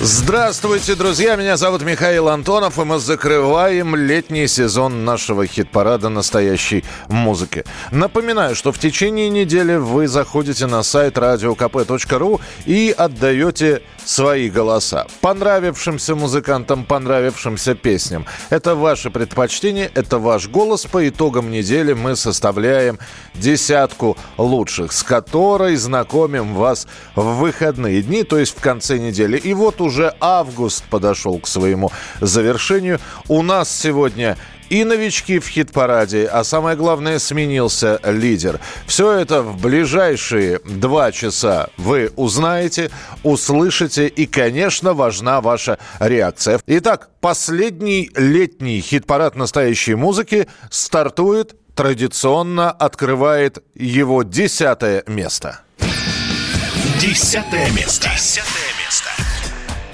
Здравствуйте, друзья! Меня зовут Михаил Антонов, и мы закрываем летний сезон нашего хит-парада настоящей музыки. Напоминаю, что в течение недели вы заходите на сайт radiokp.ru и отдаете свои голоса. Понравившимся музыкантам, понравившимся песням. Это ваше предпочтение, это ваш голос. По итогам недели мы составляем десятку лучших, с которой знакомим вас в выходные дни, то есть в конце недели. И вот уже август подошел к своему завершению. У нас сегодня и новички в хит-параде, а самое главное, сменился лидер. Все это в ближайшие два часа вы узнаете, услышите и, конечно, важна ваша реакция. Итак, последний летний хит-парад настоящей музыки стартует традиционно открывает его десятое место. Десятое место. Десятое место.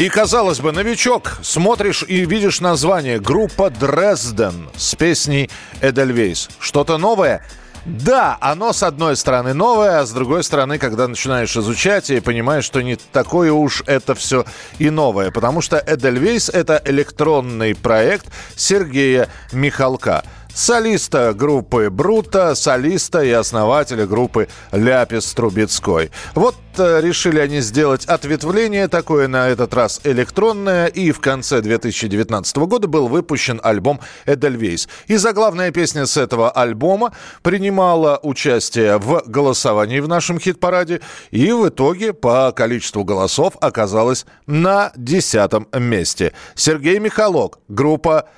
И, казалось бы, новичок, смотришь и видишь название группа Дрезден с песней Эдельвейс. Что-то новое? Да, оно с одной стороны новое, а с другой стороны, когда начинаешь изучать и понимаешь, что не такое уж это все и новое. Потому что Эдельвейс — это электронный проект Сергея Михалка — солиста группы Брута, солиста и основателя группы Ляпис Трубецкой. Вот э, решили они сделать ответвление такое, на этот раз электронное, и в конце 2019 года был выпущен альбом «Эдельвейс». И заглавная песня с этого альбома принимала участие в голосовании в нашем хит-параде, и в итоге по количеству голосов оказалась на десятом месте. Сергей Михалок, группа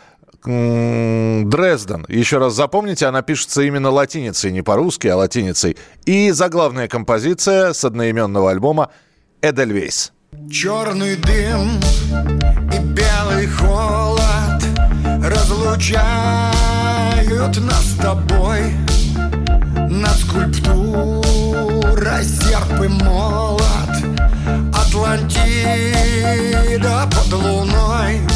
Дрезден. Еще раз запомните, она пишется именно латиницей, не по-русски, а латиницей. И заглавная композиция с одноименного альбома «Эдельвейс». Черный дым и белый холод разлучают нас с тобой Над скульптурой серп и молот Атлантида под луной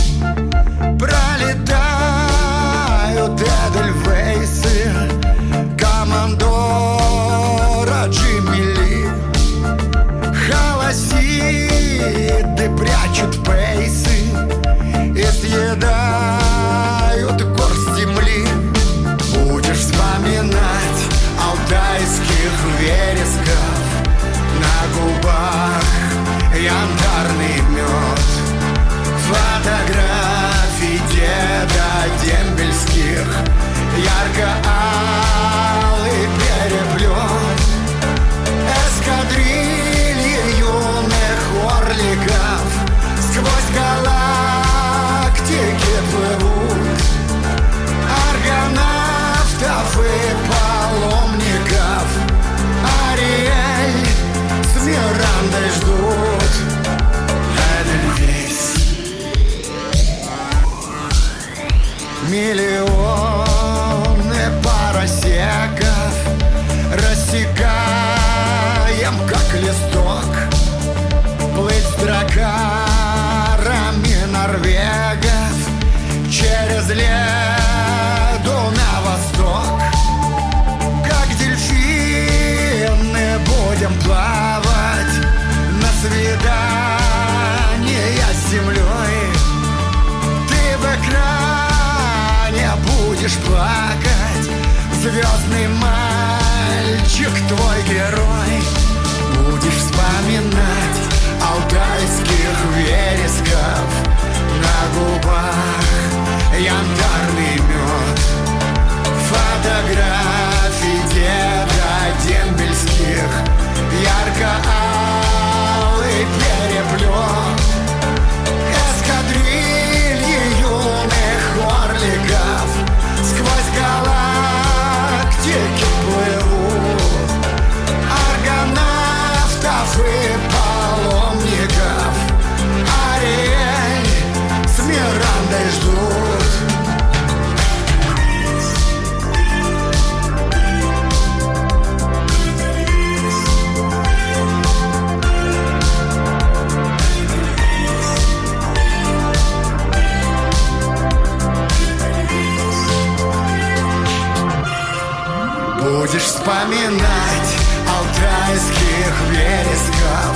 будешь вспоминать Алтайских вересков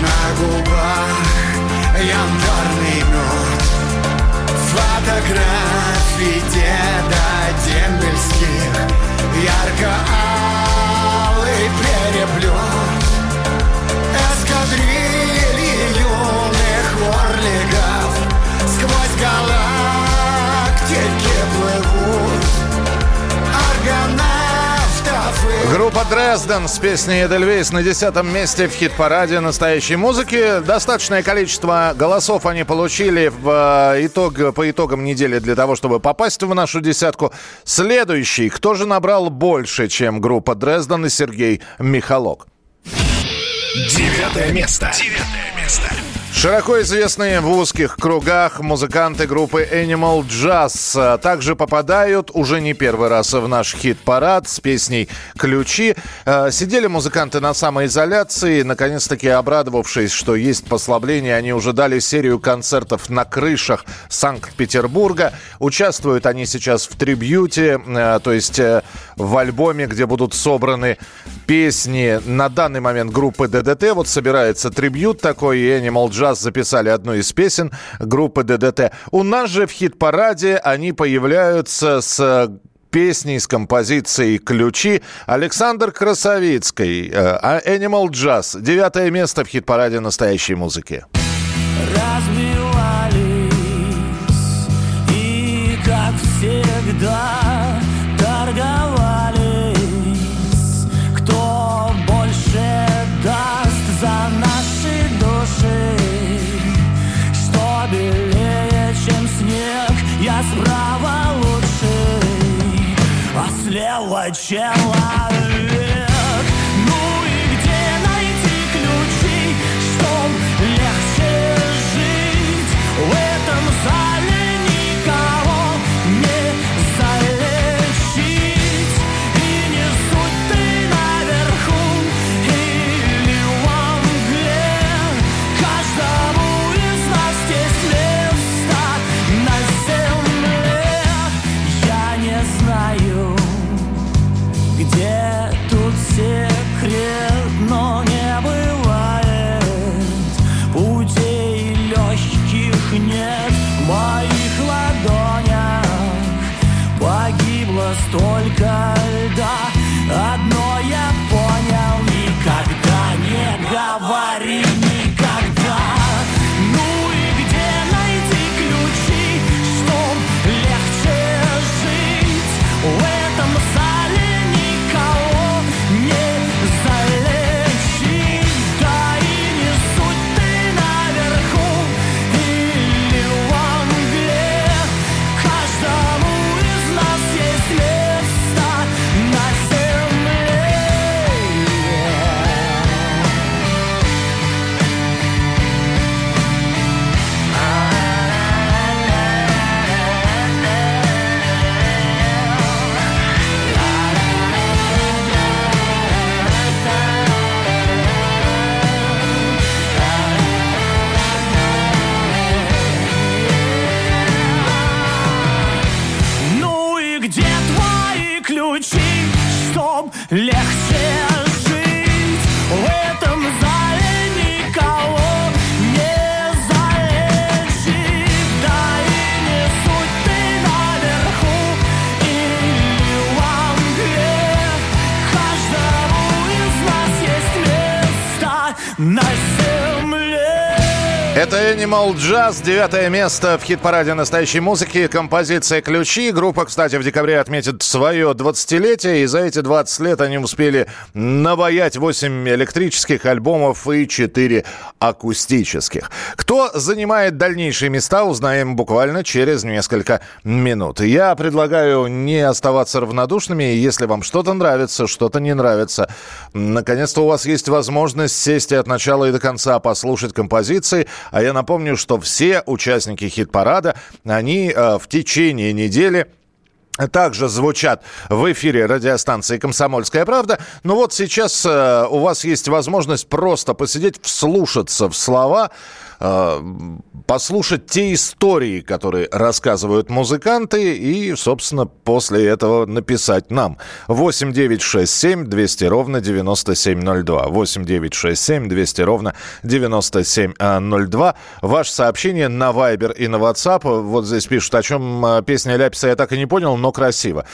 На губах янтарный мед. Фотографии деда дембельских Ярко-алый переплет. Эскадрильи юных орликов Сквозь галактики плывут. Аргонавтов и Группа Дрезден с песней Эдельвейс на десятом месте в хит-параде настоящей музыки. Достаточное количество голосов они получили в э, итог, по итогам недели для того, чтобы попасть в нашу десятку. Следующий. Кто же набрал больше, чем группа Дрезден и Сергей Михалок? Девятое место. Девятое место. Широко известные в узких кругах музыканты группы Animal Jazz также попадают уже не первый раз в наш хит-парад с песней «Ключи». Э, Сидели музыканты на самоизоляции, наконец-таки обрадовавшись, что есть послабление, они уже дали серию концертов на крышах Санкт-Петербурга. Участвуют они сейчас в трибьюте, э, то есть э, в альбоме, где будут собраны песни на данный момент группы ДДТ. Вот собирается трибьют такой, и Animal Jazz записали одну из песен группы ДДТ. У нас же в хит-параде они появляются с песней с композицией «Ключи» Александр Красовицкий, э, а Animal Jazz. Девятое место в хит-параде настоящей музыки. разбивались слева человек моих ладонях Погибло столько льда, Это Animal Jazz, девятое место в хит-параде настоящей музыки. Композиция «Ключи». Группа, кстати, в декабре отметит свое 20-летие, и за эти 20 лет они успели наваять 8 электрических альбомов и 4 акустических. Кто занимает дальнейшие места, узнаем буквально через несколько минут. Я предлагаю не оставаться равнодушными, если вам что-то нравится, что-то не нравится, наконец-то у вас есть возможность сесть и от начала и до конца послушать композиции. А я напомню, что все участники хит-парада, они э, в течение недели также звучат в эфире радиостанции «Комсомольская правда». Но вот сейчас э, у вас есть возможность просто посидеть, вслушаться в слова, послушать те истории, которые рассказывают музыканты, и, собственно, после этого написать нам. 8 9 6 7 200 ровно 9702. 8 9 6 7 200 ровно 9702. Ваше сообщение на Viber и на WhatsApp. Вот здесь пишут, о чем э, песня Ляписа я так и не понял, но красиво.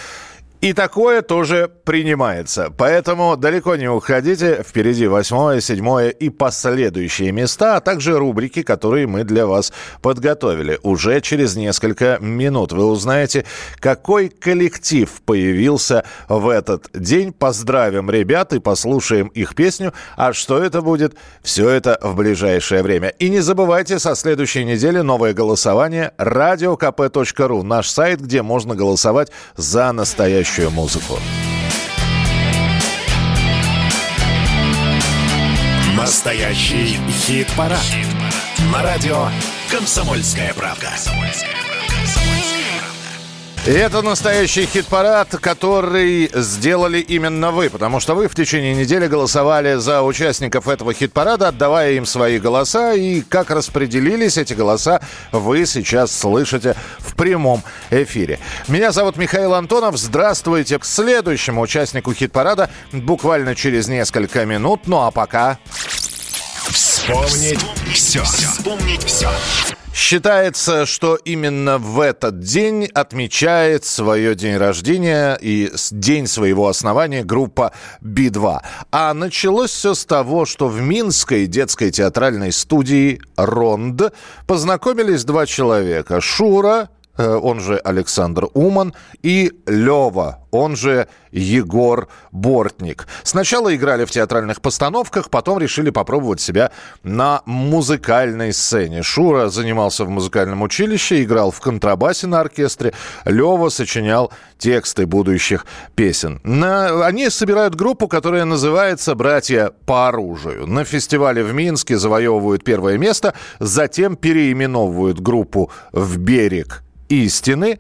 И такое тоже принимается. Поэтому далеко не уходите. Впереди восьмое, седьмое и последующие места, а также рубрики, которые мы для вас подготовили. Уже через несколько минут вы узнаете, какой коллектив появился в этот день. Поздравим ребят и послушаем их песню. А что это будет? Все это в ближайшее время. И не забывайте, со следующей недели новое голосование радиокп.ру. Наш сайт, где можно голосовать за настоящий настоящую музыку. Настоящий хит-парад. Хит На радио «Комсомольская правка». И это настоящий хит-парад, который сделали именно вы, потому что вы в течение недели голосовали за участников этого хит-парада, отдавая им свои голоса, и как распределились эти голоса, вы сейчас слышите в прямом эфире. Меня зовут Михаил Антонов, здравствуйте. К следующему участнику хит-парада буквально через несколько минут, ну а пока... Вспомнить все. Вспомнить все. Считается, что именно в этот день отмечает свое день рождения и день своего основания группа Би-2. А началось все с того, что в Минской детской театральной студии «Ронд» познакомились два человека. Шура, он же Александр Уман, и Лева, он же Егор Бортник. Сначала играли в театральных постановках, потом решили попробовать себя на музыкальной сцене. Шура занимался в музыкальном училище, играл в контрабасе на оркестре. Лева сочинял тексты будущих песен. На... Они собирают группу, которая называется «Братья по оружию». На фестивале в Минске завоевывают первое место, затем переименовывают группу в «Берег истины,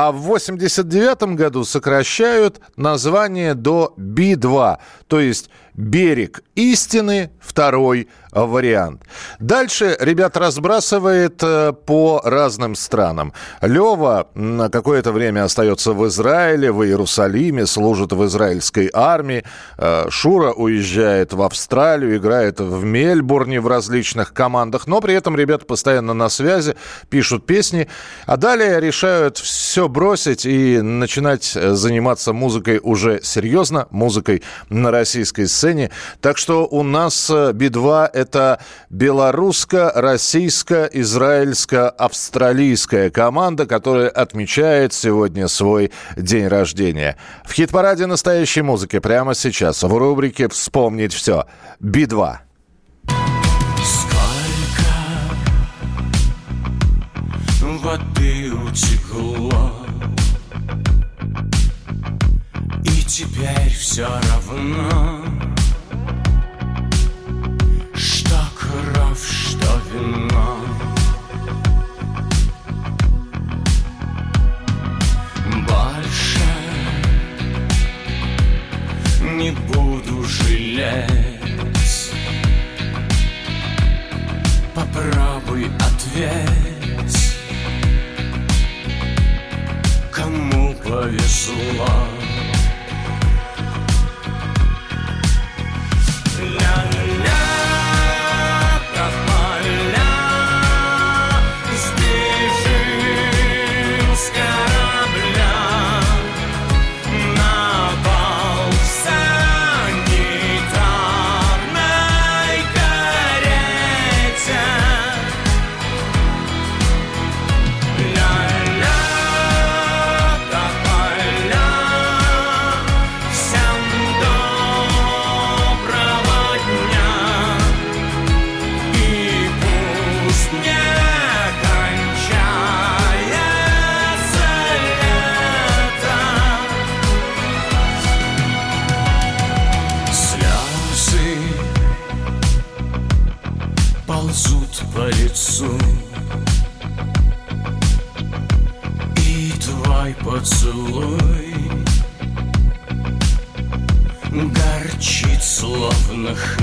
а в 89 году сокращают название до Би-2, то есть «Берег истины», второй вариант. Дальше ребят разбрасывает э, по разным странам. Лева на какое-то время остается в Израиле, в Иерусалиме, служит в израильской армии. Э, Шура уезжает в Австралию, играет в Мельбурне в различных командах, но при этом ребята постоянно на связи, пишут песни, а далее решают все бросить и начинать э, заниматься музыкой уже серьезно, музыкой на российской сцене. Так что у нас Би-2 – это белорусско-российско-израильско-австралийская команда, которая отмечает сегодня свой день рождения. В хит-параде настоящей музыки прямо сейчас в рубрике «Вспомнить все» Би-2. Сколько воды утекло теперь все равно Что кровь, что вино. Больше не буду жалеть. Попробуй ответь Кому повезло Горчит,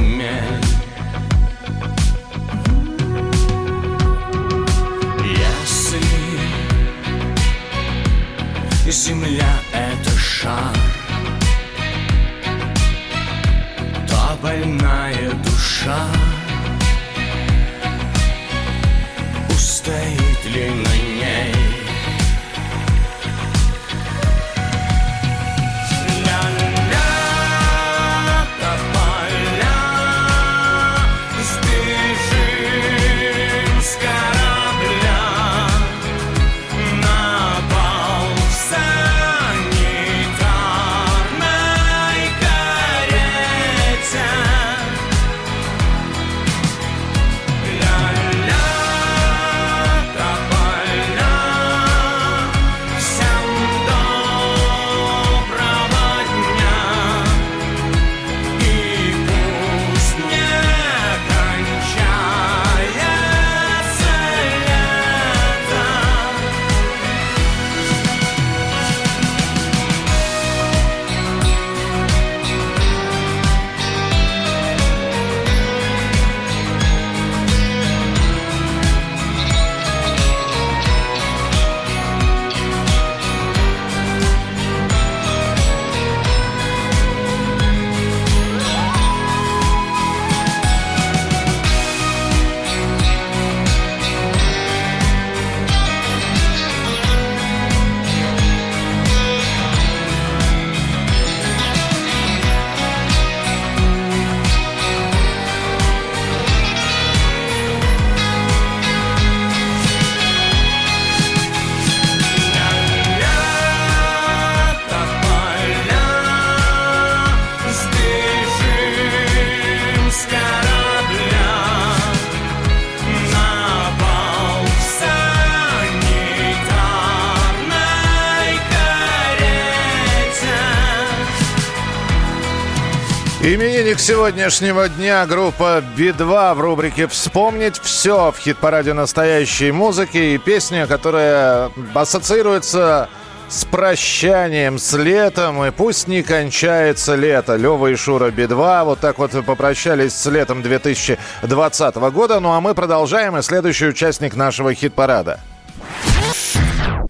Сегодняшнего дня группа Би-2 в рубрике «Вспомнить все» в хит-параде настоящей музыки и песня, которая ассоциируется с прощанием с летом, и пусть не кончается лето. Лева и Шура Би-2 вот так вот попрощались с летом 2020 года. Ну а мы продолжаем, и следующий участник нашего хит-парада.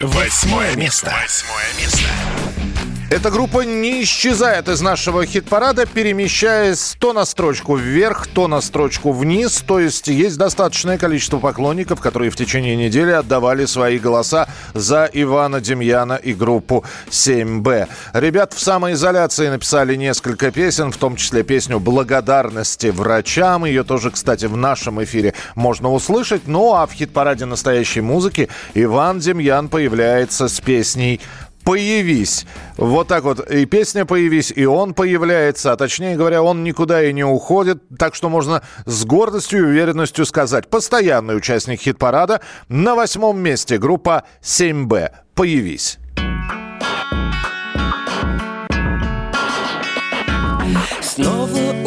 Восьмое место. Восьмое место. Эта группа не исчезает из нашего хит-парада, перемещаясь то на строчку вверх, то на строчку вниз. То есть есть достаточное количество поклонников, которые в течение недели отдавали свои голоса за Ивана Демьяна и группу 7Б. Ребят в самоизоляции написали несколько песен, в том числе песню «Благодарности врачам». Ее тоже, кстати, в нашем эфире можно услышать. Ну а в хит-параде настоящей музыки Иван Демьян появляется с песней «Появись». Вот так вот и песня «Появись», и он появляется, а точнее говоря, он никуда и не уходит, так что можно с гордостью и уверенностью сказать, постоянный участник хит-парада на восьмом месте группа 7Б «Появись». Снова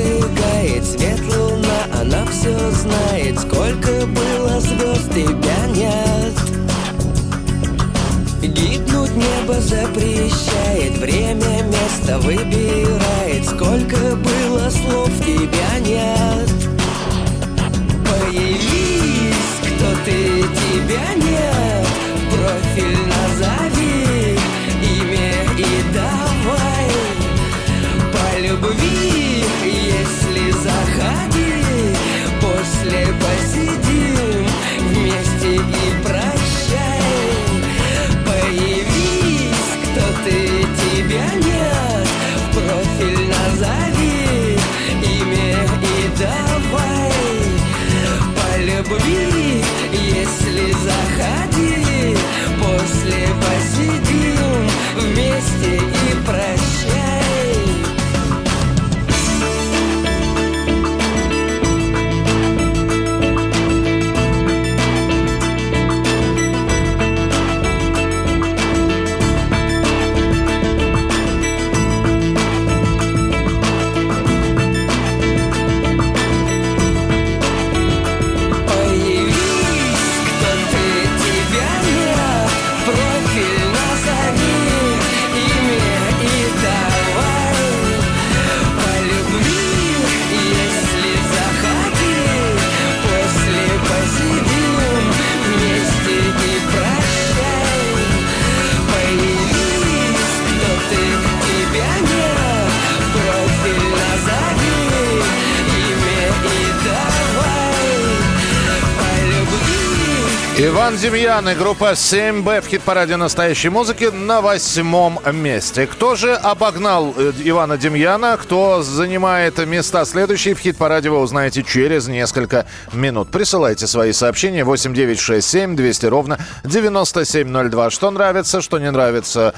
зажигает свет луна Она все знает, сколько было звезд, тебя нет. Гибнуть небо запрещает Время, место выбирает Сколько было слов, тебя нет. Появись, кто ты, тебя нет. Профиль назови, имя и давай после посидим вместе и прощай. Появись, кто ты, тебя нет, в профиль назови имя и давай по любви. Иван Демьян и группа 7Б в хит-параде настоящей музыки на восьмом месте. Кто же обогнал э, Ивана Демьяна, кто занимает места следующие в хит-параде, вы узнаете через несколько минут. Присылайте свои сообщения 8967 200 ровно 9702. Что нравится, что не нравится,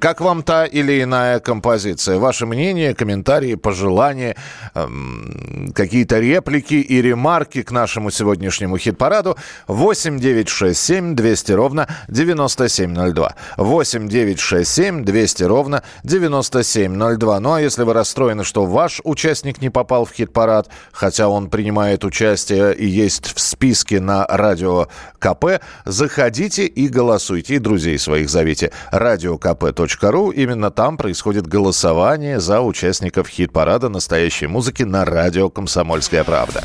как вам та или иная композиция. Ваше мнение, комментарии, пожелания, эм, какие-то реплики и ремарки к нашему сегодняшнему хит-параду 8 967 200 ровно 9702. 8 967 200 ровно 9702. Ну а если вы расстроены, что ваш участник не попал в хит-парад, хотя он принимает участие и есть в списке на радио КП, заходите и голосуйте. И друзей своих зовите. Радиокп.ру. Именно там происходит голосование за участников хит-парада настоящей музыки на радио «Комсомольская правда».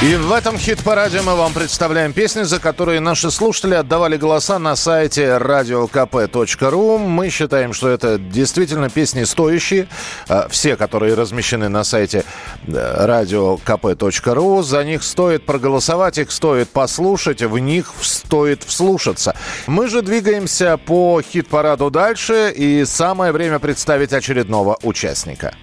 И в этом хит-параде мы вам представляем песни, за которые наши слушатели отдавали голоса на сайте radiokp.ru. Мы считаем, что это действительно песни стоящие. А, Все, которые размещены на сайте radiokp.ru, за них стоит проголосовать, их стоит послушать, в них стоит вслушаться. Мы же двигаемся по хит-параду дальше, и самое время представить очередного участника.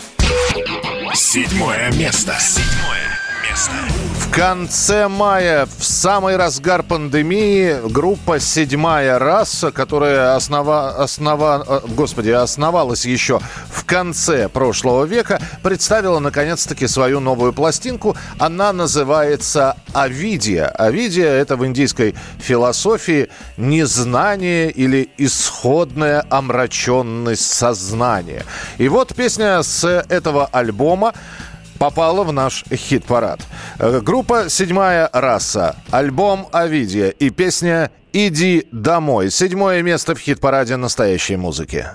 Седьмое место. Седьмое место. В конце мая, в самый разгар пандемии, группа «Седьмая раса», которая основа, основа, э, господи, основалась еще в конце прошлого века, представила наконец-таки свою новую пластинку. Она называется «Авидия». «Авидия» — это в индийской философии незнание или исходная омраченность сознания. И вот песня с этого альбома попала в наш хит-парад. Э, Группа «Седьмая раса», альбом «Авидия» и песня «Иди домой». Седьмое место в хит-параде настоящей музыки.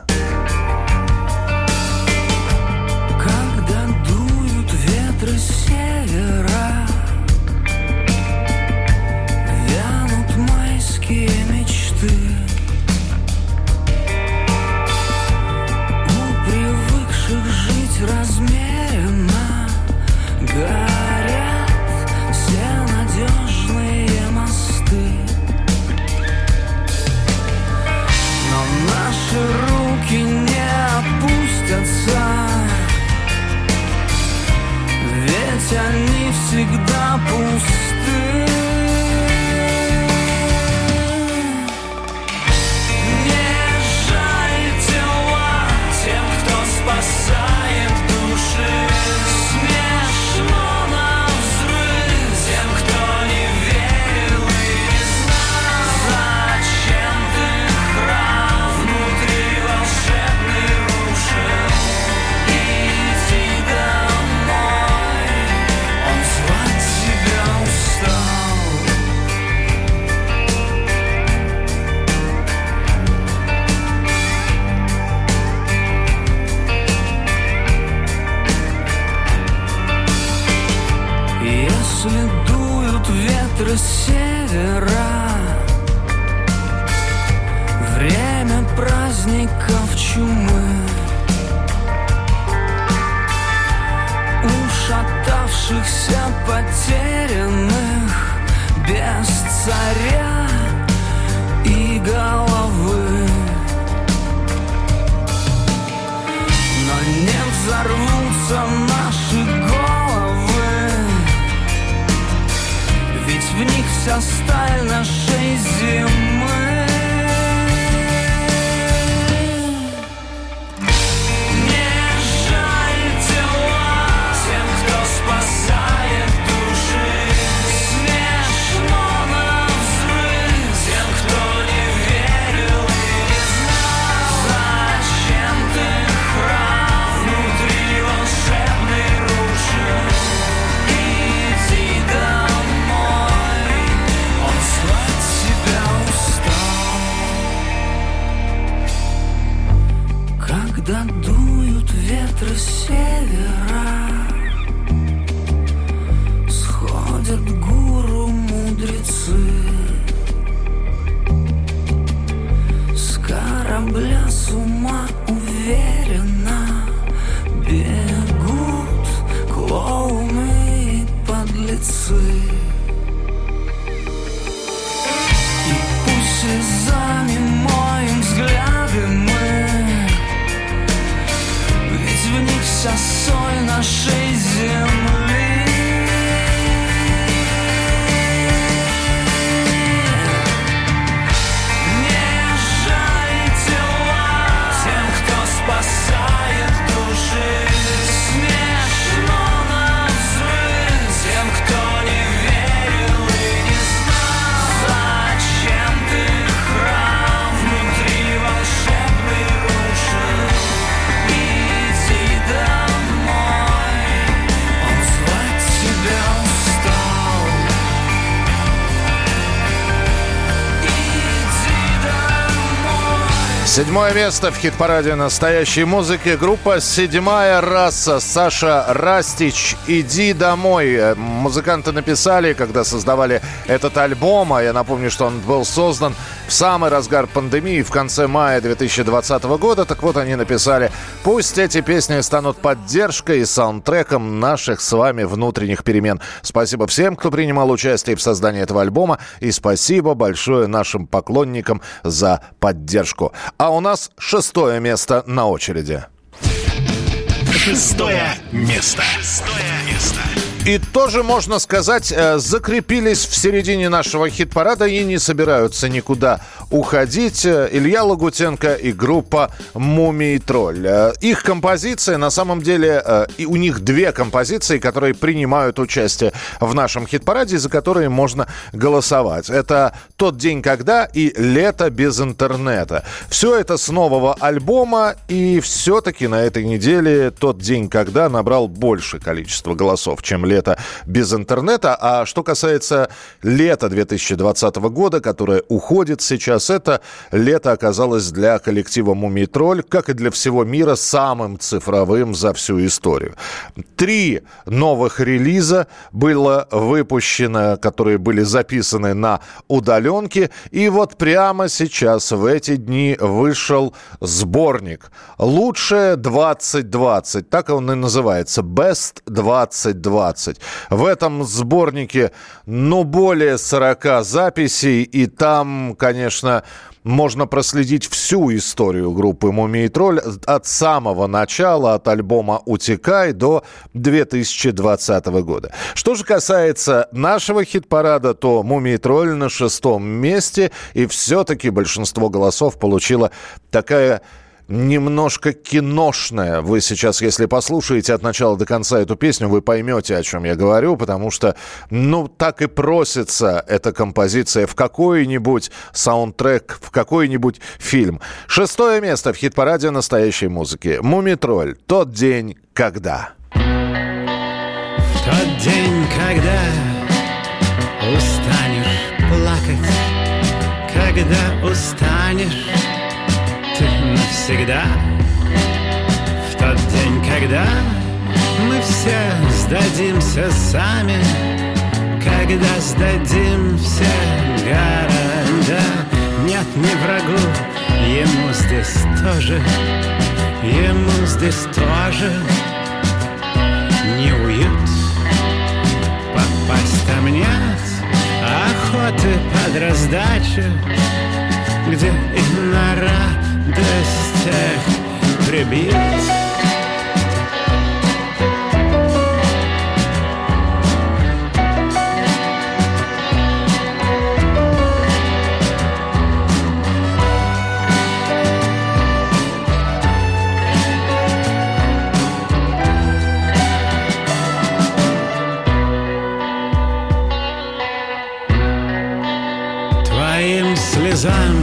наши Седьмое место в хит-параде настоящей музыки. Группа «Седьмая раса». Саша Растич «Иди домой». Музыканты написали, когда создавали этот альбом. А я напомню, что он был создан в самый разгар пандемии в конце мая 2020 года. Так вот, они написали «Пусть эти песни станут поддержкой и саундтреком наших с вами внутренних перемен». Спасибо всем, кто принимал участие в создании этого альбома. И спасибо большое нашим поклонникам за поддержку. А у нас шестое место на очереди. Шестое место. Шестое место. И тоже, можно сказать, э, закрепились в середине нашего хит-парада и не собираются никуда уходить. Э, Илья Лагутенко и группа «Мумий Тролль». Э, Их композиция, на самом деле, и у них две композиции, которые принимают участие в нашем хит-параде, за которые можно голосовать. Это «Тот день, когда» и «Лето без интернета». Все это с нового альбома, и все-таки на этой неделе «Тот день, когда» набрал больше количество голосов, чем лето без интернета. А что касается лета 2020 года, которое уходит сейчас, это лето оказалось для коллектива «Мумий Тролль», как и для всего мира, самым цифровым за всю историю. Три новых релиза было выпущено, которые были записаны на удаленке. И вот прямо сейчас, в эти дни, вышел сборник «Лучшее 2020». Так он и называется. «Best 2020». В этом сборнике, ну, более 40 записей. И там, конечно, можно проследить всю историю группы «Мумий Тролль» от самого начала, от альбома «Утекай» до 2020 года. Что же касается нашего хит-парада, то «Мумий Тролль» на шестом месте, и все-таки большинство голосов получила такая немножко киношная. Вы сейчас, если послушаете от начала до конца эту песню, вы поймете, о чем я говорю, потому что, ну, так и просится эта композиция в какой-нибудь саундтрек, в какой-нибудь фильм. Шестое место в хит-параде настоящей музыки. «Мумитроль. Тот день, когда». Тот день, когда устанешь плакать, когда устанешь ты навсегда, в тот день, когда мы все сдадимся сами, когда сдадим все города, нет ни врагу, ему здесь тоже, ему здесь тоже. Не уют Попасть там нет охоты под раздачу Где и на радостях прибьют Твоим слезам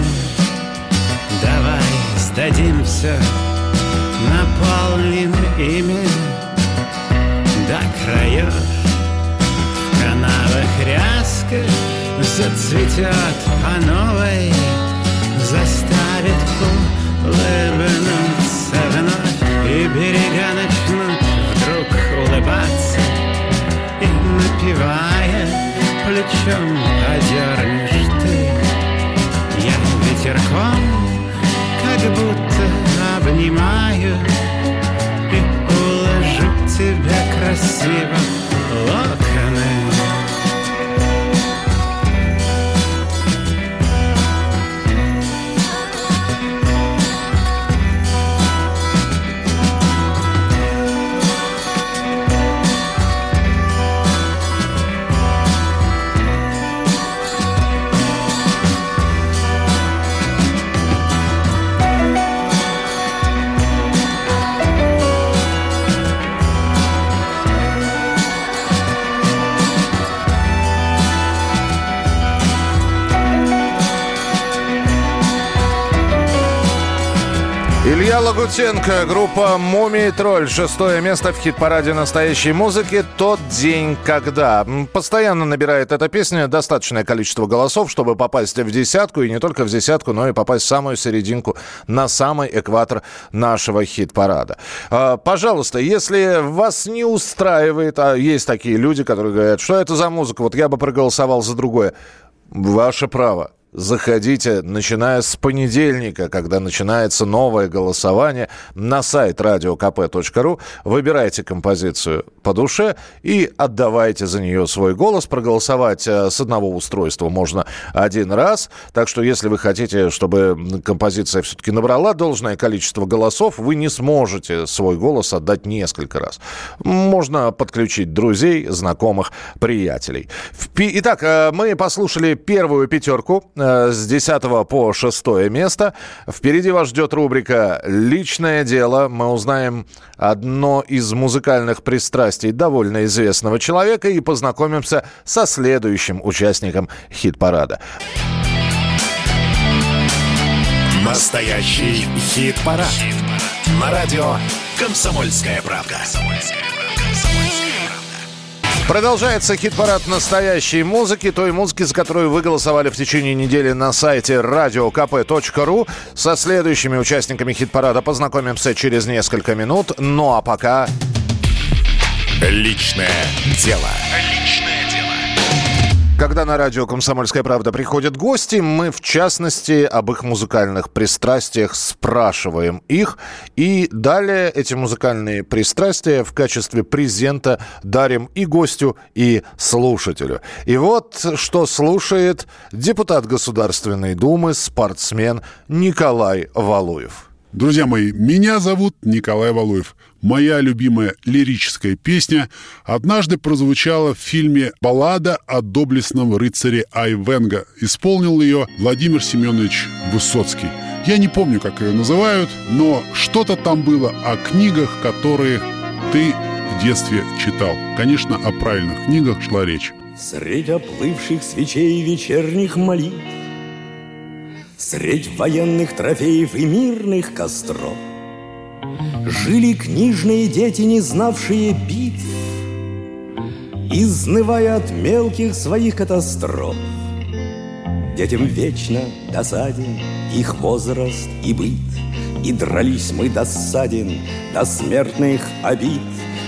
сдадимся Наполним ими До краев В канавах ряска Зацветет по новой Заставит улыбнуться вновь. И берега начнут вдруг улыбаться И напевая плечом одернешь ты. Я ветерком как будто обнимаю И уложу тебя красиво. В Илья Лагутенко, группа «Мумий тролль». Шестое место в хит-параде настоящей музыки «Тот день, когда». Постоянно набирает эта песня достаточное количество голосов, чтобы попасть в десятку, и не только в десятку, но и попасть в самую серединку, на самый экватор нашего хит-парада. А, Пожалуйста, если вас не устраивает, а есть такие люди, которые говорят, что это за музыка, вот я бы проголосовал за другое. Ваше право. Заходите, начиная с понедельника, когда начинается новое голосование, на сайт radiokp.ru, выбирайте композицию по душе и отдавайте за нее свой голос. Проголосовать э, с одного устройства можно один раз. Так что, если вы хотите, чтобы композиция все-таки набрала должное количество голосов, вы не сможете свой голос отдать несколько раз. Можно подключить друзей, знакомых, приятелей. Итак, э, мы послушали первую пятерку э, с 10 по 6 место. Впереди вас ждет рубрика «Личное дело». Мы узнаем одно из музыкальных пристрастий довольно известного человека и познакомимся со следующим участником хит-парада. Настоящий хит-парад. На радио «Комсомольская правда». Продолжается хит-парад настоящей музыки, той музыки, за которую вы голосовали в течение недели на сайте radiokp.ru. Со следующими участниками хит-парада познакомимся через несколько минут. Ну а пока... Личное дело. Когда на радио «Комсомольская правда» приходят гости, мы, в частности, об их музыкальных пристрастиях спрашиваем их. И далее эти музыкальные пристрастия в качестве презента дарим и гостю, и слушателю. И вот что слушает депутат Государственной Думы, спортсмен Николай Валуев. Друзья мои, меня зовут Николай Валуев. Моя любимая лирическая песня однажды прозвучала в фильме «Баллада о доблестном рыцаре Айвенга». Исполнил ее Владимир Семенович Высоцкий. Я не помню, как ее называют, но что-то там было о книгах, которые ты в детстве читал. Конечно, о правильных книгах шла речь. Средь оплывших свечей вечерних молитв Средь военных трофеев и мирных костров Жили книжные дети, не знавшие битв Изнывая от мелких своих катастроф. Детям вечно досаден их возраст и быт И дрались мы досаден до смертных обид.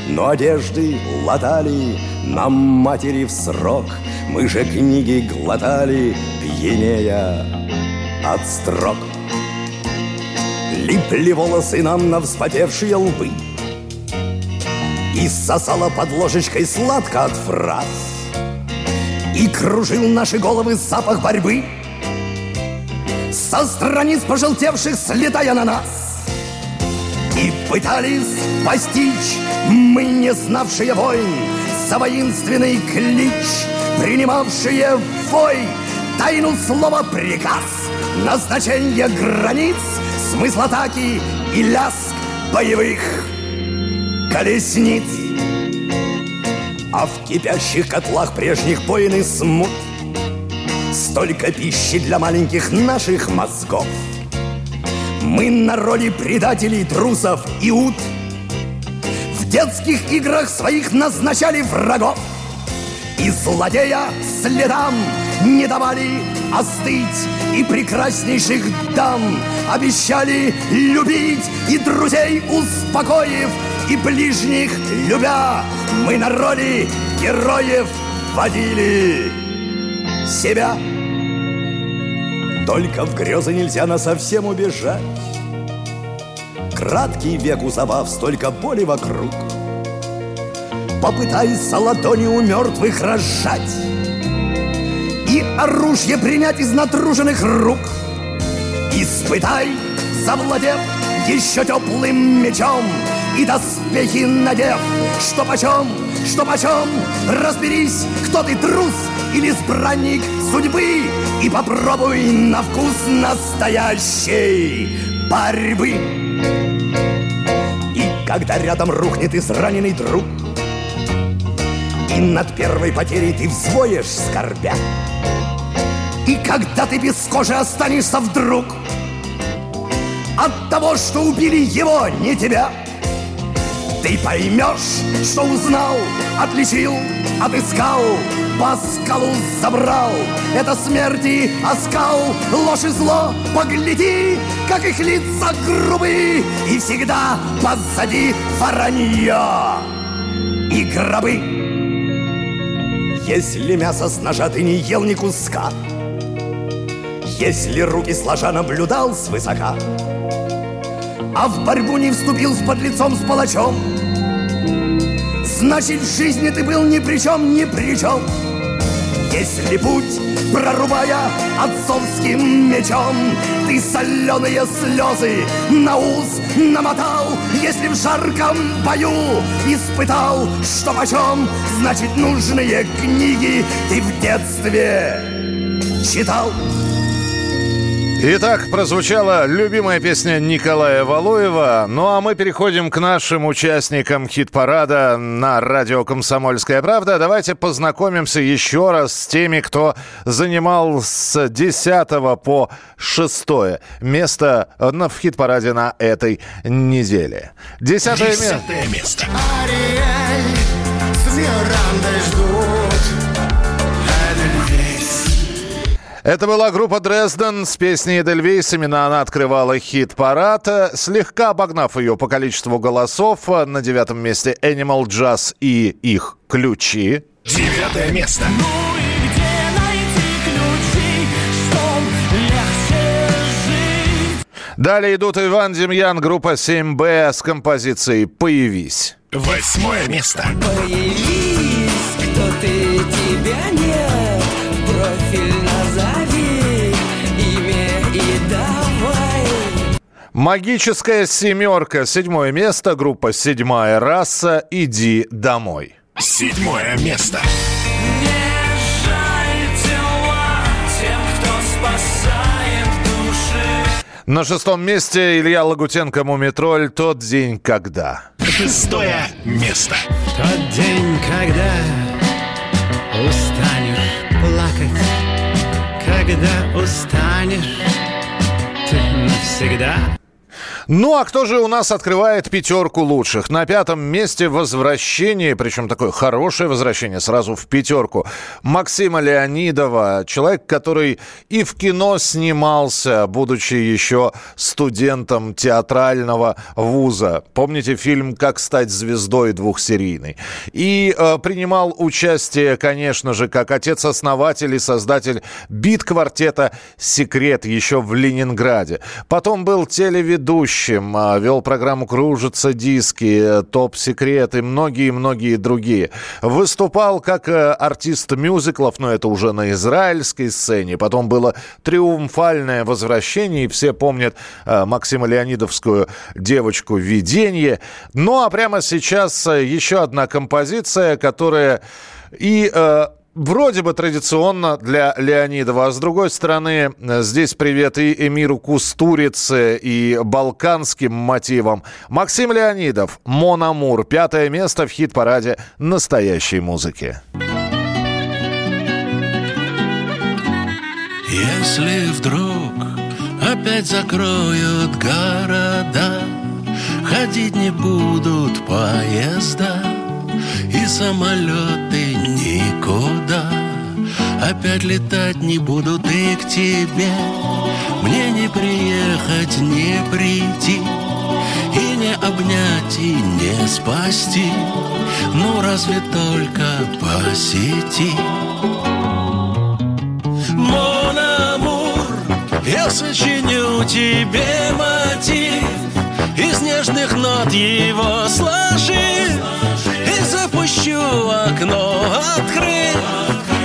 Но одежды латали нам матери в срок Мы же книги глотали, пьянея от строк Липли волосы нам на вспотевшие лбы И сосала под ложечкой сладко от фраз И кружил наши головы запах борьбы Со страниц пожелтевших слетая на нас. И пытались постичь мы, не знавшие войн За воинственный клич, принимавшие вой Тайну слова приказ, назначение границ Смысл атаки и ляск боевых колесниц. А в кипящих котлах прежних войн и смут Столько пищи для маленьких наших мозгов. Мы на роли предателей, трусов и ут В детских играх своих назначали врагов И злодея следам не давали остыть И прекраснейших дам обещали любить И друзей успокоив, и ближних любя Мы на роли героев водили. Себя Только в грезы нельзя на совсем убежать. Краткий век у забав, столько боли вокруг. Попытайся ладони у мертвых разжать оружие принять из натруженных рук. Испытай, завладев еще теплым мечом И доспехи надев, что почем, что почем Разберись, кто ты трус или избранник судьбы И попробуй на вкус настоящей борьбы. И когда рядом рухнет израненный друг Над первой потерей ты взвоешь скорбя И когда ты без кожи останешься вдруг от того, что убили его, не тебя. Ты поймешь, что узнал, отличил, отыскал, по скалу забрал. Это смерти оскал, ложь и зло, погляди, как их лица грубые, и всегда позади воронье и гробы. Если мясо с ножа ты не ел ни куска, Если руки сложа наблюдал свысока, А в борьбу не вступил с подлецом, с палачом, Значит, в жизни ты был ни при чем, ни при чем. Если путь, прорубая отцовским мечом, Ты соленые слезы на ус намотал, Если в жарком бою испытал, что почем, Значит, нужные книги ты в детстве читал. Итак, прозвучала любимая песня Николая Валуева. Ну а мы переходим к нашим участникам хит-парада на радио «Комсомольская правда». Давайте познакомимся еще раз с теми, кто занимал с 10 по 6 место в хит-параде на этой неделе. Десятое место. Десятое место. Ариэль с Мирандой ждут Это была группа Дрезден с песней Эдельвейс. Именно она открывала хит-парад, слегка обогнав ее по количеству голосов. На девятом месте Animal Jazz и их ключи. Девятое место. Ну и где найти ключи, чтоб легче жить? Далее идут Иван Демьян, группа 7Б с композицией «Появись». Восьмое место. Появись, кто ты, тебя нет Магическая семерка, седьмое место, группа «Седьмая раса», «Иди домой». Седьмое место. Не жаль тела тем, кто спасает души. На шестом месте Илья Лагутенко, «Мумитроль», «Тот день, когда». Шестое место. Тот день, когда устанешь плакать, когда устанешь ты навсегда. Ну а кто же у нас открывает пятерку лучших? На пятом месте возвращение, причем такое хорошее возвращение, сразу в пятерку. Максима Леонидова, человек, который и в кино снимался, будучи еще студентом театрального вуза. Помните фильм «Как стать звездой» двухсерийный? И э, принимал участие, конечно же, как отец-основатель и создатель бит-квартета «Секрет» еще в Ленинграде. Потом был телеведущим, а, вел программу «Кружатся диски», «Топ-секрет» и многие-многие другие. Выступал как э, артист мюзиклов, но это уже на израильской сцене. Потом было триумфальное возвращение, и все помнят э, Максима Леонидовскую девочку «Видение». Ну а прямо сейчас э, еще одна композиция, которая и э, вроде бы традиционно для Леонидова, а с другой стороны, э, здесь привет и Эмиру Кустурице, и балканским мотивам. Максим Леонидов, «Мон Амур», пятое место в хит-параде настоящей музыки. Если вдруг опять закроют города, Ходить не будут поезда И самолеты никуда Опять летать не будут и к тебе. Мне не приехать, не прийти. И не обнять, и не спасти. Ну разве только по сети Мон амур, я сочиню тебе мотив. Из нежных нот его сложив И запущу окно, открыв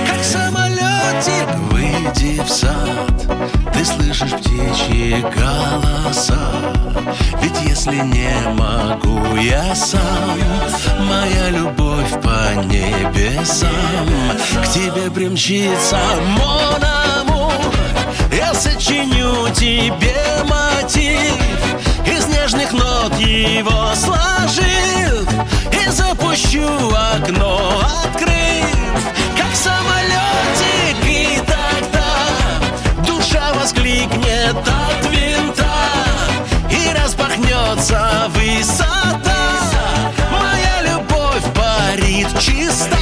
Как самолетик, выйди в сад. Ты слышишь птичьи голоса Ведь если не могу я сам Моя любовь по небесам. К тебе примчится мон амур Я сочиню тебе мотив из нежных нот его сложив И запущу окно открыв Как самолетик и тогда Душа воскликнет от винта И распахнется высота. Моя любовь парит чиста.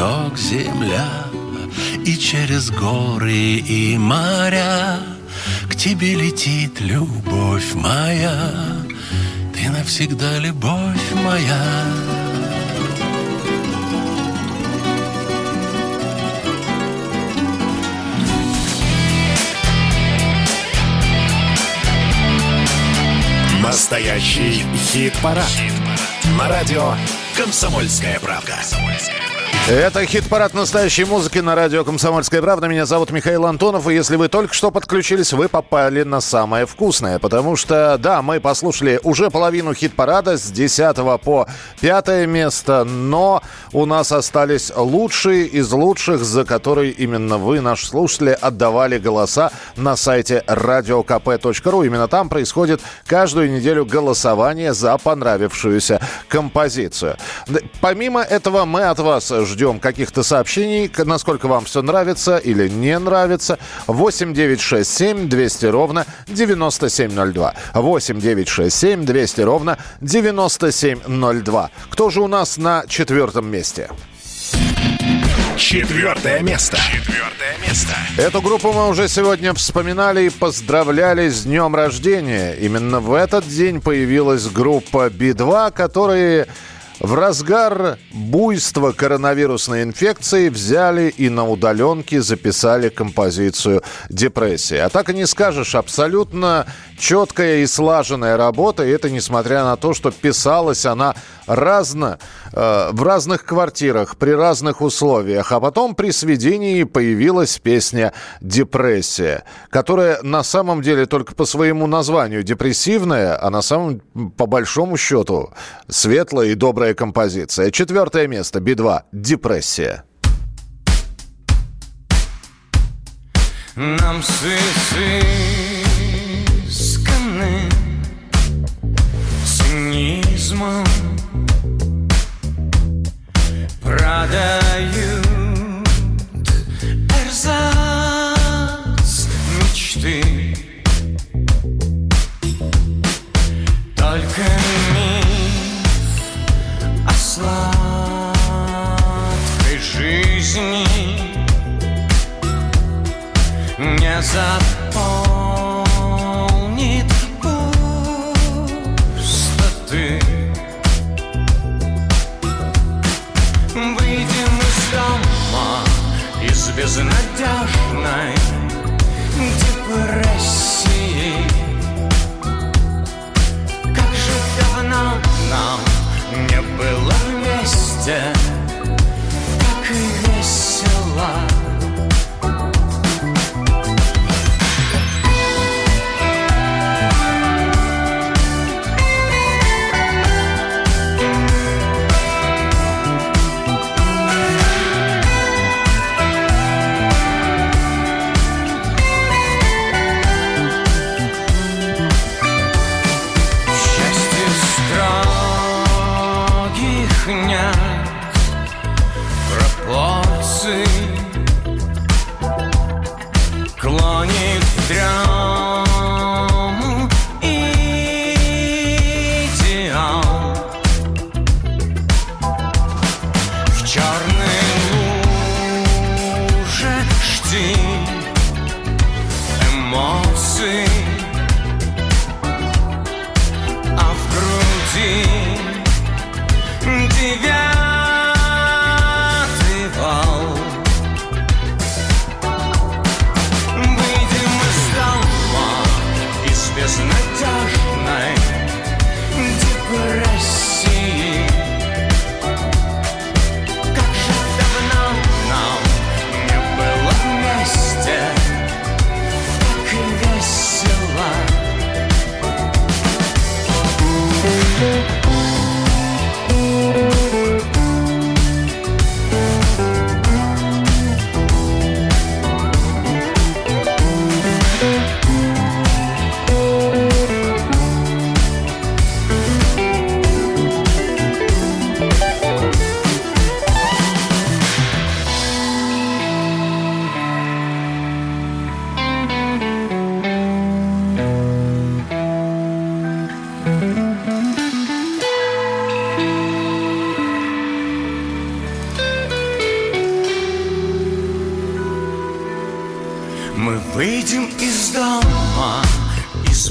Ног земля И через горы и моря К тебе летит любовь моя Ты навсегда любовь моя Настоящий хит-парад. На радио «Комсомольская правда». Это хит-парад настоящей музыки на радио «Комсомольская правда». Меня зовут Михаил Антонов, и если вы только что подключились, вы попали на самое вкусное. Потому что, да, мы послушали уже половину хит-парада с 10 по 5 место, но у нас остались лучшие из лучших, за которые именно вы, наши слушатели, отдавали голоса на сайте radiokp.ru. Именно там происходит каждую неделю голосование за понравившуюся композицию. Помимо этого, мы от вас ждем каких-то сообщений, насколько вам все нравится или не нравится. 8 9 6 7 200 ровно 9702. 8 9 6 7 200 ровно 9702. Кто же у нас на четвертом месте? Четвертое место. Четвертое место. Эту группу мы уже сегодня вспоминали и поздравляли с днем рождения. Именно в этот день появилась группа Би-2, которые в разгар буйства коронавирусной инфекции взяли и на удаленке записали композицию «Депрессия». А так и не скажешь, абсолютно четкая и слаженная работа, и это несмотря на то, что писалась она разно, э, в разных квартирах, при разных условиях. А потом при сведении появилась песня «Депрессия», которая на самом деле только по своему названию депрессивная, а на самом, по большому счету, светлая и добрая композиция. Четвертое место, Би-2, «Депрессия». Нам с цинизмом продают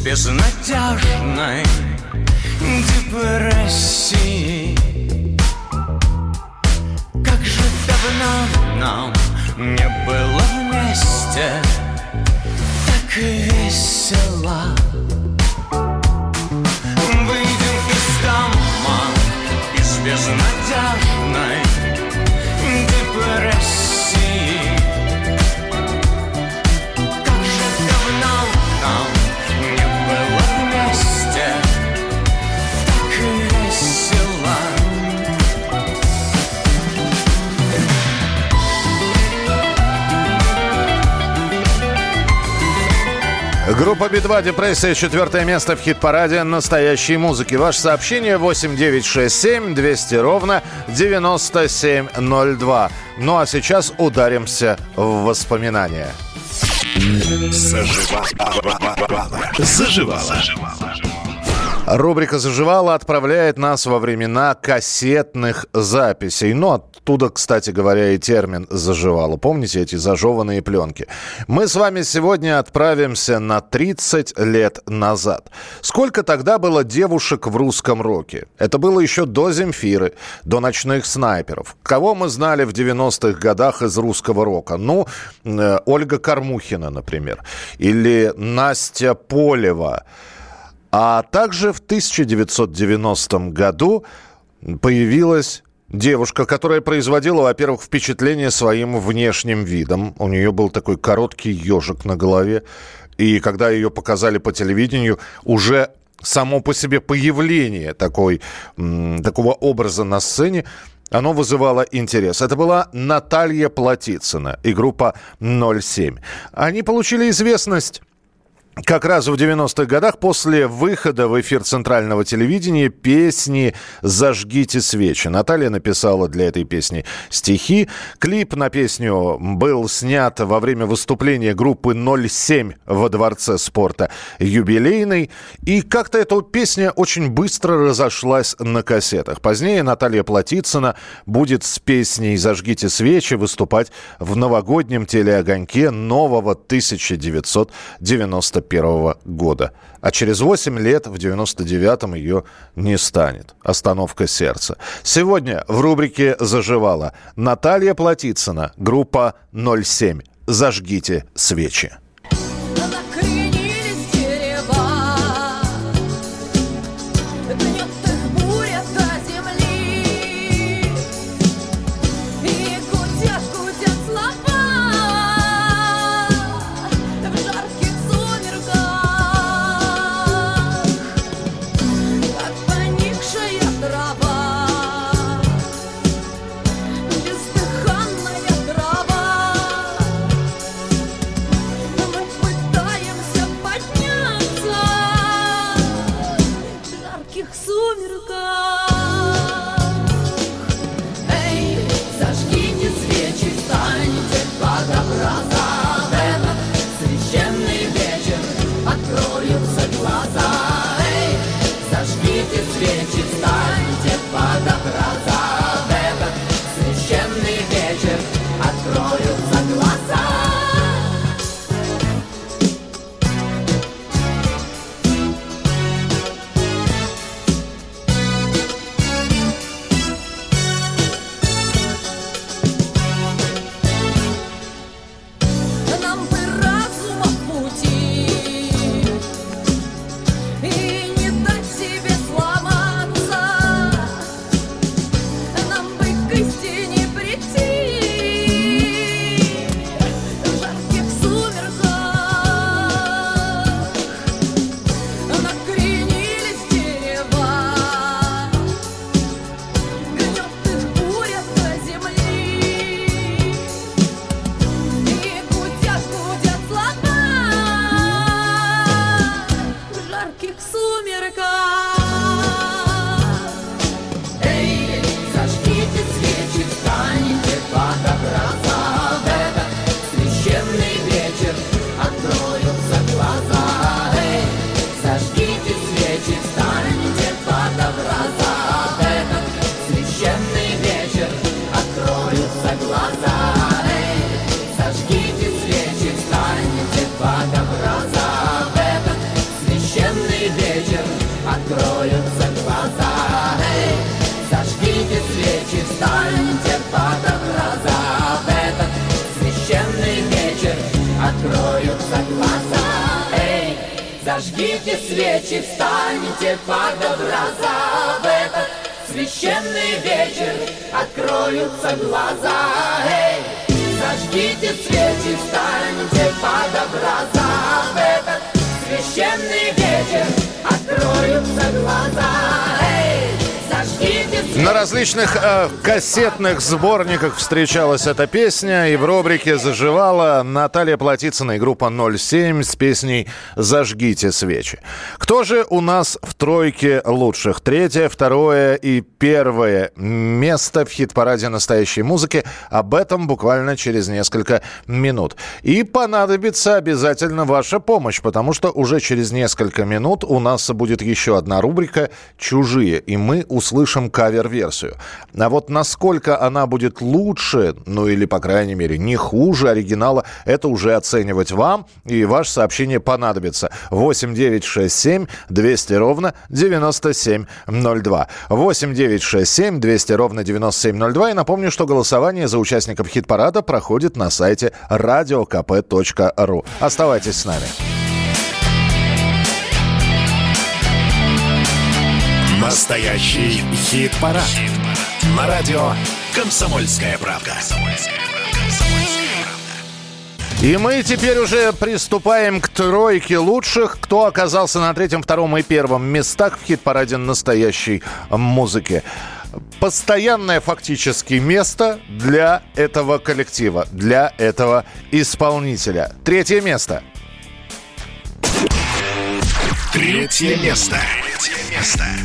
Из безнадежной 2 депрессия, четвертое место в хит-параде настоящей музыки. Ваше сообщение 8967 200 ровно 9702. Ну а сейчас ударимся в воспоминания. Заживала. Заживала. Заживала. Рубрика «Заживала» отправляет нас во времена кассетных записей. Ну, оттуда, кстати говоря, и термин «заживала». Помните эти зажеванные пленки? Мы с вами сегодня отправимся на 30 лет назад. Сколько тогда было девушек в русском роке? Это было еще до «Земфиры», до «Ночных снайперов». Кого мы знали в 90-х годах из русского рока? Ну, э, Ольга Кормухина, например. Или Настя Полева. А также в 1990 году появилась девушка, которая производила, во-первых, впечатление своим внешним видом. У нее был такой короткий ежик на голове. И когда ее показали по телевидению, уже само по себе появление такой, такого образа на сцене оно вызывало интерес. Это была Наталья Платицына и группа 07. Они получили известность как раз в 90-х годах после выхода в эфир центрального телевидения песни «Зажгите свечи». Наталья написала для этой песни стихи. Клип на песню был снят во время выступления группы 07 во Дворце спорта «Юбилейный». И как-то эта песня очень быстро разошлась на кассетах. Позднее Наталья Платицына будет с песней «Зажгите свечи» выступать в новогоднем телеогоньке нового 1991 года. А через 8 лет, в 99-м, ее не станет. Остановка сердца. Сегодня в рубрике «Заживала» Наталья Платицына, группа 07. «Зажгите свечи». Зажгите свечи, встаньте под образа В этот священный вечер откроются глаза Эй! Зажгите свечи, встаньте под образа В этот священный вечер откроются глаза На различных э, кассетных сборниках встречалась эта песня, и в рубрике «Заживала» Наталья Платицына и группа 07 с песней «Зажгите свечи». Кто же у нас в тройке лучших? Третье, второе и первое место в хит-параде настоящей музыки. Об этом буквально через несколько минут. И понадобится обязательно ваша помощь, потому что уже через несколько минут у нас будет еще одна рубрика «Чужие», и мы услышим кавер-версию. А вот насколько она будет лучше, ну или, по крайней мере, не хуже оригинала, это уже оценивать вам, и ваше сообщение понадобится. 8 9 6 7 200 ровно 9702. 8 9 6 7 200 ровно 9702. И напомню, что голосование за участников хит-парада проходит на сайте radiokp.ru. Оставайтесь с нами. Настоящий хит-парад. На радио «Комсомольская правда». И мы теперь уже приступаем к тройке лучших, кто оказался на третьем, втором и первом местах в хит-параде настоящей музыки. Постоянное фактически место для этого коллектива, для этого исполнителя. Третье место. Третье место.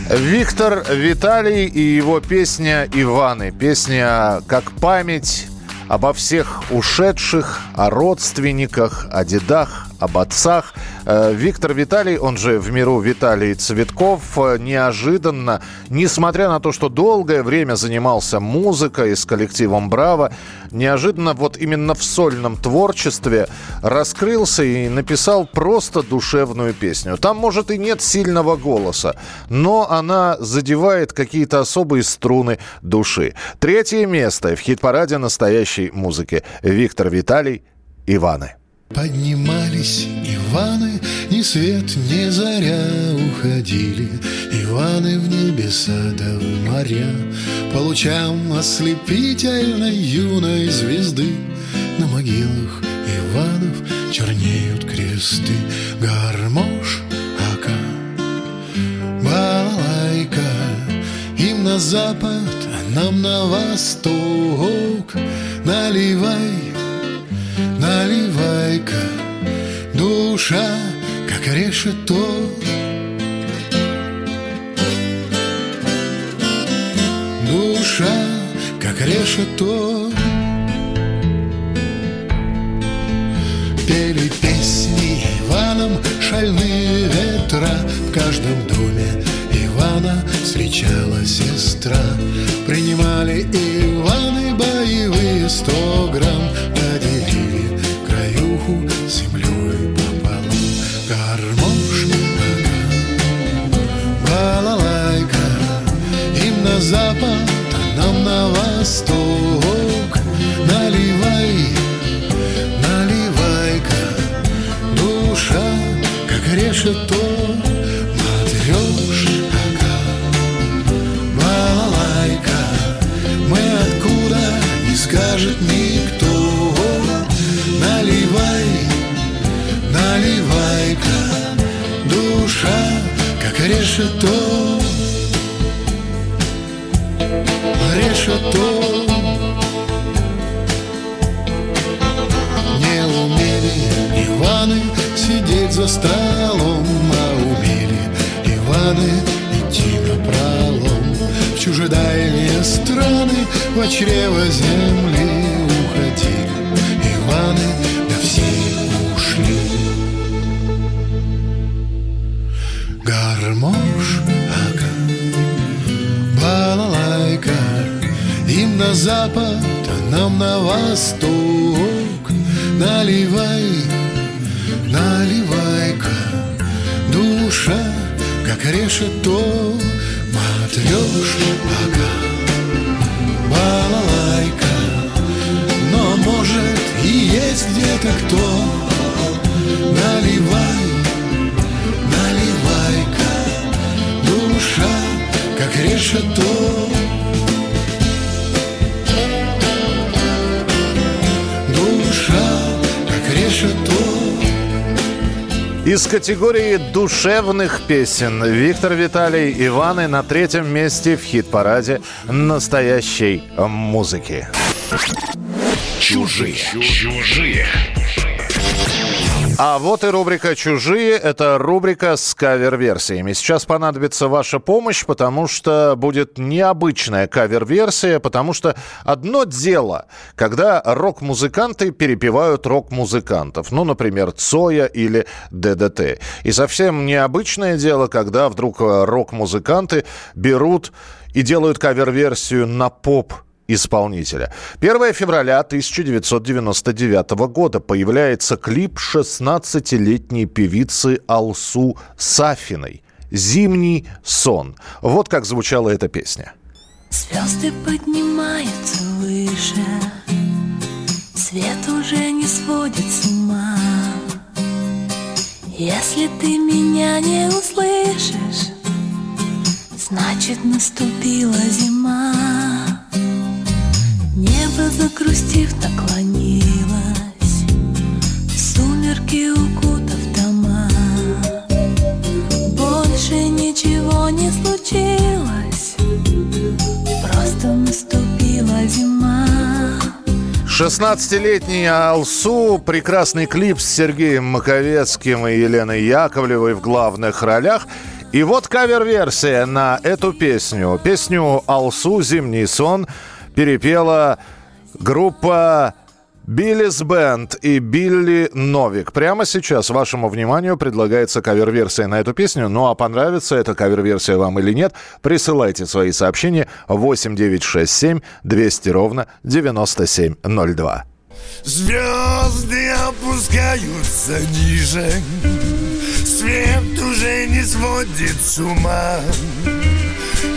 Виктор Виталий и его песня «Иваны». Песня как память обо всех ушедших, о родственниках, о дедах, об отцах. Э, Виктор Виталий, он же в миру Виталий Цветков, э, неожиданно, несмотря на то, что долгое время занимался музыкой с коллективом «Браво», неожиданно вот именно в сольном творчестве раскрылся и написал просто душевную песню. Там, может, и нет сильного голоса, но она задевает какие-то особые струны души. Третье место в хит-параде настоящей музыки. Виктор Виталий «Иваны». Поднимались Иваны, ни свет, ни заря уходили. Иваны в небеса да в моря. По лучам ослепительной юной звезды На могилах Иванов чернеют кресты. Гармош, ака, балалайка Им на запад, а нам на восток. Наливай Наливай-ка, душа, как решето Душа, как решето Из категории душевных песен Виктор Виталий Иваны на третьем месте в хит-параде настоящей музыки. Чужие. Чужие. А вот и рубрика «Чужие». Это рубрика с кавер-версиями. Сейчас понадобится ваша помощь, потому что будет необычная кавер-версия, потому что одно дело, когда рок-музыканты перепевают рок-музыкантов. Ну, например, Цоя или ДДТ. И совсем необычное дело, когда вдруг э, рок-музыканты берут и делают кавер-версию на поп исполнителя. 1 февраля 1999 года появляется клип 16-летней певицы Алсу Сафиной «Зимний сон». Вот как звучала эта песня. Звезды поднимаются выше Свет уже не сводит с ума Если ты меня не услышишь Значит наступила зима Небо загрустив наклонилось В сумерки укутав дома Больше ничего не случилось Просто наступила зима 16-летний Алсу, прекрасный клип с Сергеем Маковецким и Еленой Яковлевой в главных ролях. И вот кавер-версия на эту песню. Песню «Алсу. Зимний сон» перепела группа Биллис Бенд и Билли Новик. Прямо сейчас вашему вниманию предлагается кавер-версия на эту песню. Ну а понравится эта кавер-версия вам или нет, присылайте свои сообщения 8967 200 ровно 9702. Звезды опускаются ниже Свет уже не сводит с ума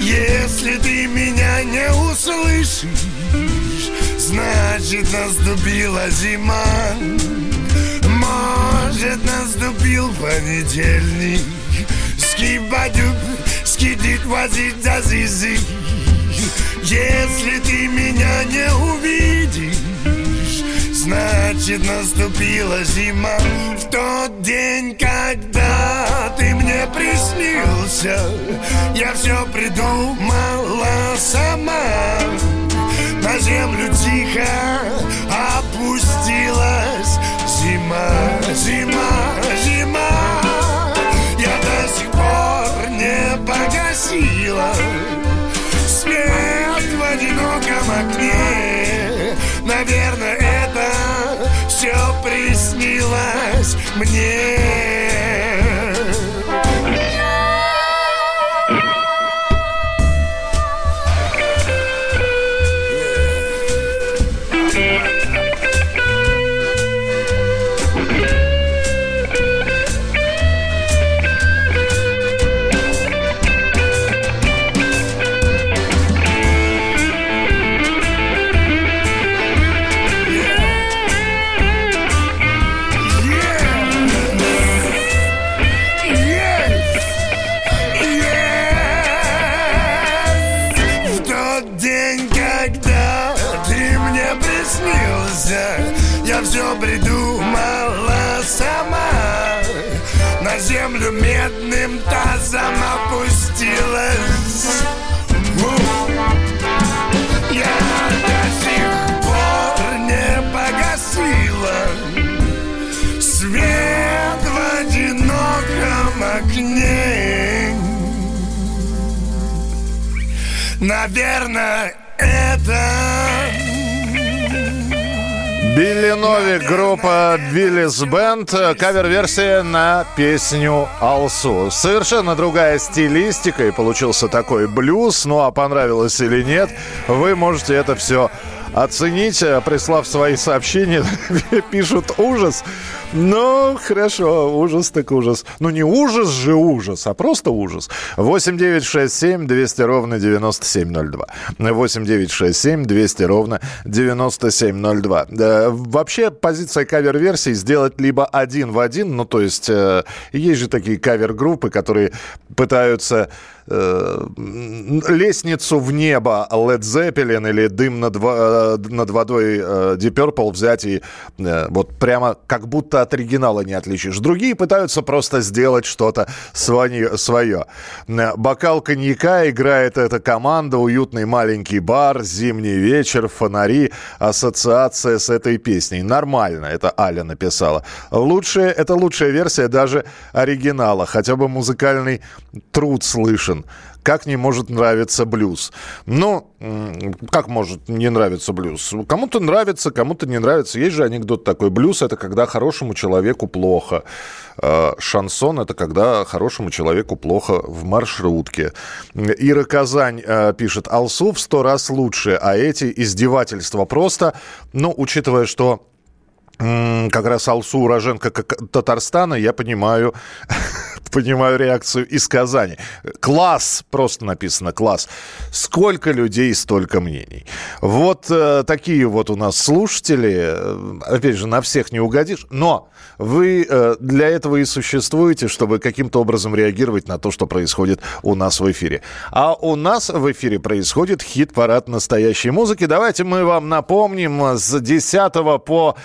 Если ты меня не услышишь Значит наступила зима. Может наступил понедельник. Скибадюк, скидит возить за зизи. Если ты меня не увидишь Значит наступила зима. В тот день, когда ты мне приснился Я все придумала сама. На землю тихо conheço. Наверное, это Билли Новик, группа Биллис Бенд, кавер-версия на песню «Алсу». Совершенно другая стилистика, и получился такой блюз. Ну а понравилось или нет, вы можете это все оценить, э, прислав свои сообщения. Пишут ужас. Ну, хорошо, ужас так ужас. Ну, не ужас же ужас, а просто ужас. 8 9 6 7 200 ровно 9702. 8 9 6 7 200 ровно 9702. Да, вообще, позиция кавер-версий сделать либо один в один, ну, то есть, э, есть же такие кавер-группы, которые пытаются э, лестницу в небо Led Zeppelin или дым над, э, над водой э, Deep Purple взять и э, вот прямо как будто от оригинала не отличишь. Другие пытаются просто сделать что-то свое. свое. Э, Бокал коньяка играет эта команда, уютный маленький бар, зимний вечер, фонари, ассоциация с этой песней. Нормально, это Аля написала. Лучшая, это лучшая версия даже оригинала, хотя бы музыкальный труд слышен. Как не может нравиться блюз? Ну, как может не нравиться блюз? Кому-то нравится, кому-то не нравится. Есть же анекдот такой. Блюз – это когда хорошему человеку плохо. Э, Шансон – это когда хорошему человеку плохо в маршрутке. Ира Казань э, пишет. Алсу в сто раз лучше, а эти издевательства просто. Ну, учитывая, что как раз Алсу уроженка Татарстана, я понимаю, понимаю реакцию из Казани. Класс, просто написано класс. Сколько людей, столько мнений. Вот э, такие вот у нас слушатели. Э, Опять же, на всех не угодишь, но вы э, для этого и существуете, чтобы каким-то образом реагировать на то, что происходит у нас в эфире. А у нас в эфире происходит хит-парад настоящей музыки. Давайте мы вам напомним э, с 10 по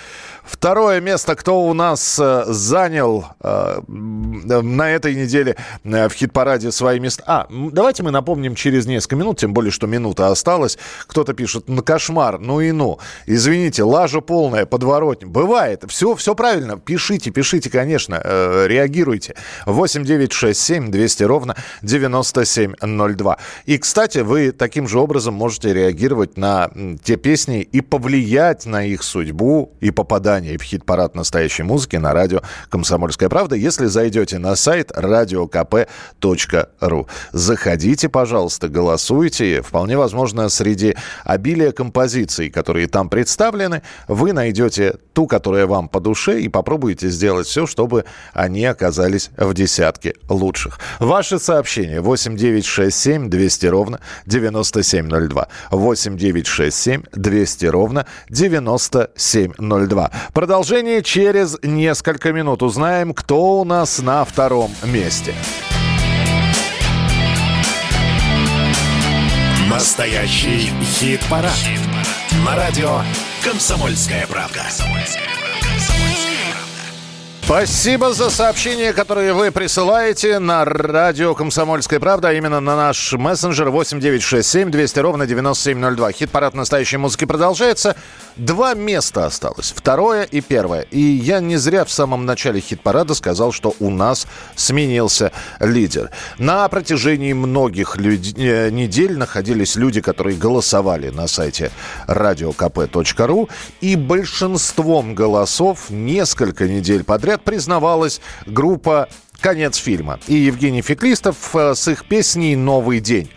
второе место, кто у нас э, занял э, на этой неделе э, в хит-параде свои места. А, давайте мы напомним через несколько минут, тем более, что минута осталась. Кто-то пишет, ну кошмар, ну и ну. Извините, лажа полная, подворотня. Бывает, все, все правильно. Пишите, пишите, конечно, э, реагируйте. 8 9 6 7 200 ровно 9702. И, кстати, вы таким же образом можете реагировать на те песни и повлиять на их судьбу и попадание в хит-парад настоящей музыки на радио «Комсомольская правда», если зайдете на сайт radiokp.ru. Заходите, пожалуйста, голосуйте. Вполне возможно, среди обилия композиций, которые там представлены, вы найдете ту, которая вам по душе, и попробуете сделать все, чтобы они оказались в десятке лучших. Ваши сообщения 8967 200 ровно 9702. 8967 200 ровно 9702. Продолжение через несколько минут. Узнаем, кто у нас на втором месте. Настоящий хит-парад. На радио «Комсомольская правда». Спасибо за сообщения, которые вы присылаете на радио «Комсомольская правда», а именно на наш мессенджер 8967 200 ровно 9702. Хит-парад настоящей музыки продолжается. Два места осталось, второе и первое. И я не зря в самом начале хит-парада сказал, что у нас сменился лидер. На протяжении многих люд- э, недель находились люди, которые голосовали на сайте radiokp.ru, и большинством голосов несколько недель подряд признавалась группа «Конец фильма». И Евгений Феклистов э, с их песней «Новый день».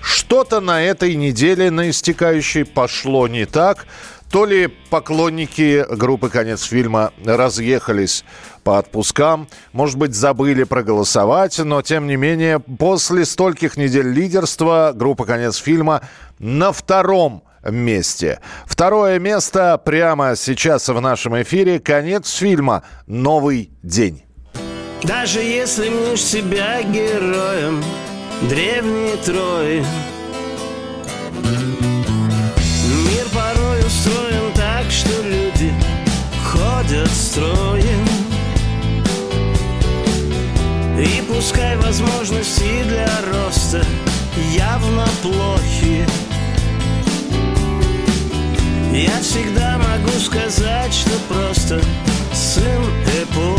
Что-то на этой неделе на истекающей пошло не так. То ли поклонники группы «Конец фильма» разъехались по отпускам, может быть, забыли проголосовать, но, тем не менее, после стольких недель лидерства группа «Конец фильма» на втором месте. Второе место прямо сейчас в нашем эфире. Конец фильма «Новый день». Даже если мнешь себя героем древней Трои Мир порой устроен так, что люди ходят строем И пускай возможности для роста явно плохи Я всегда могу сказать, что просто сын эпохи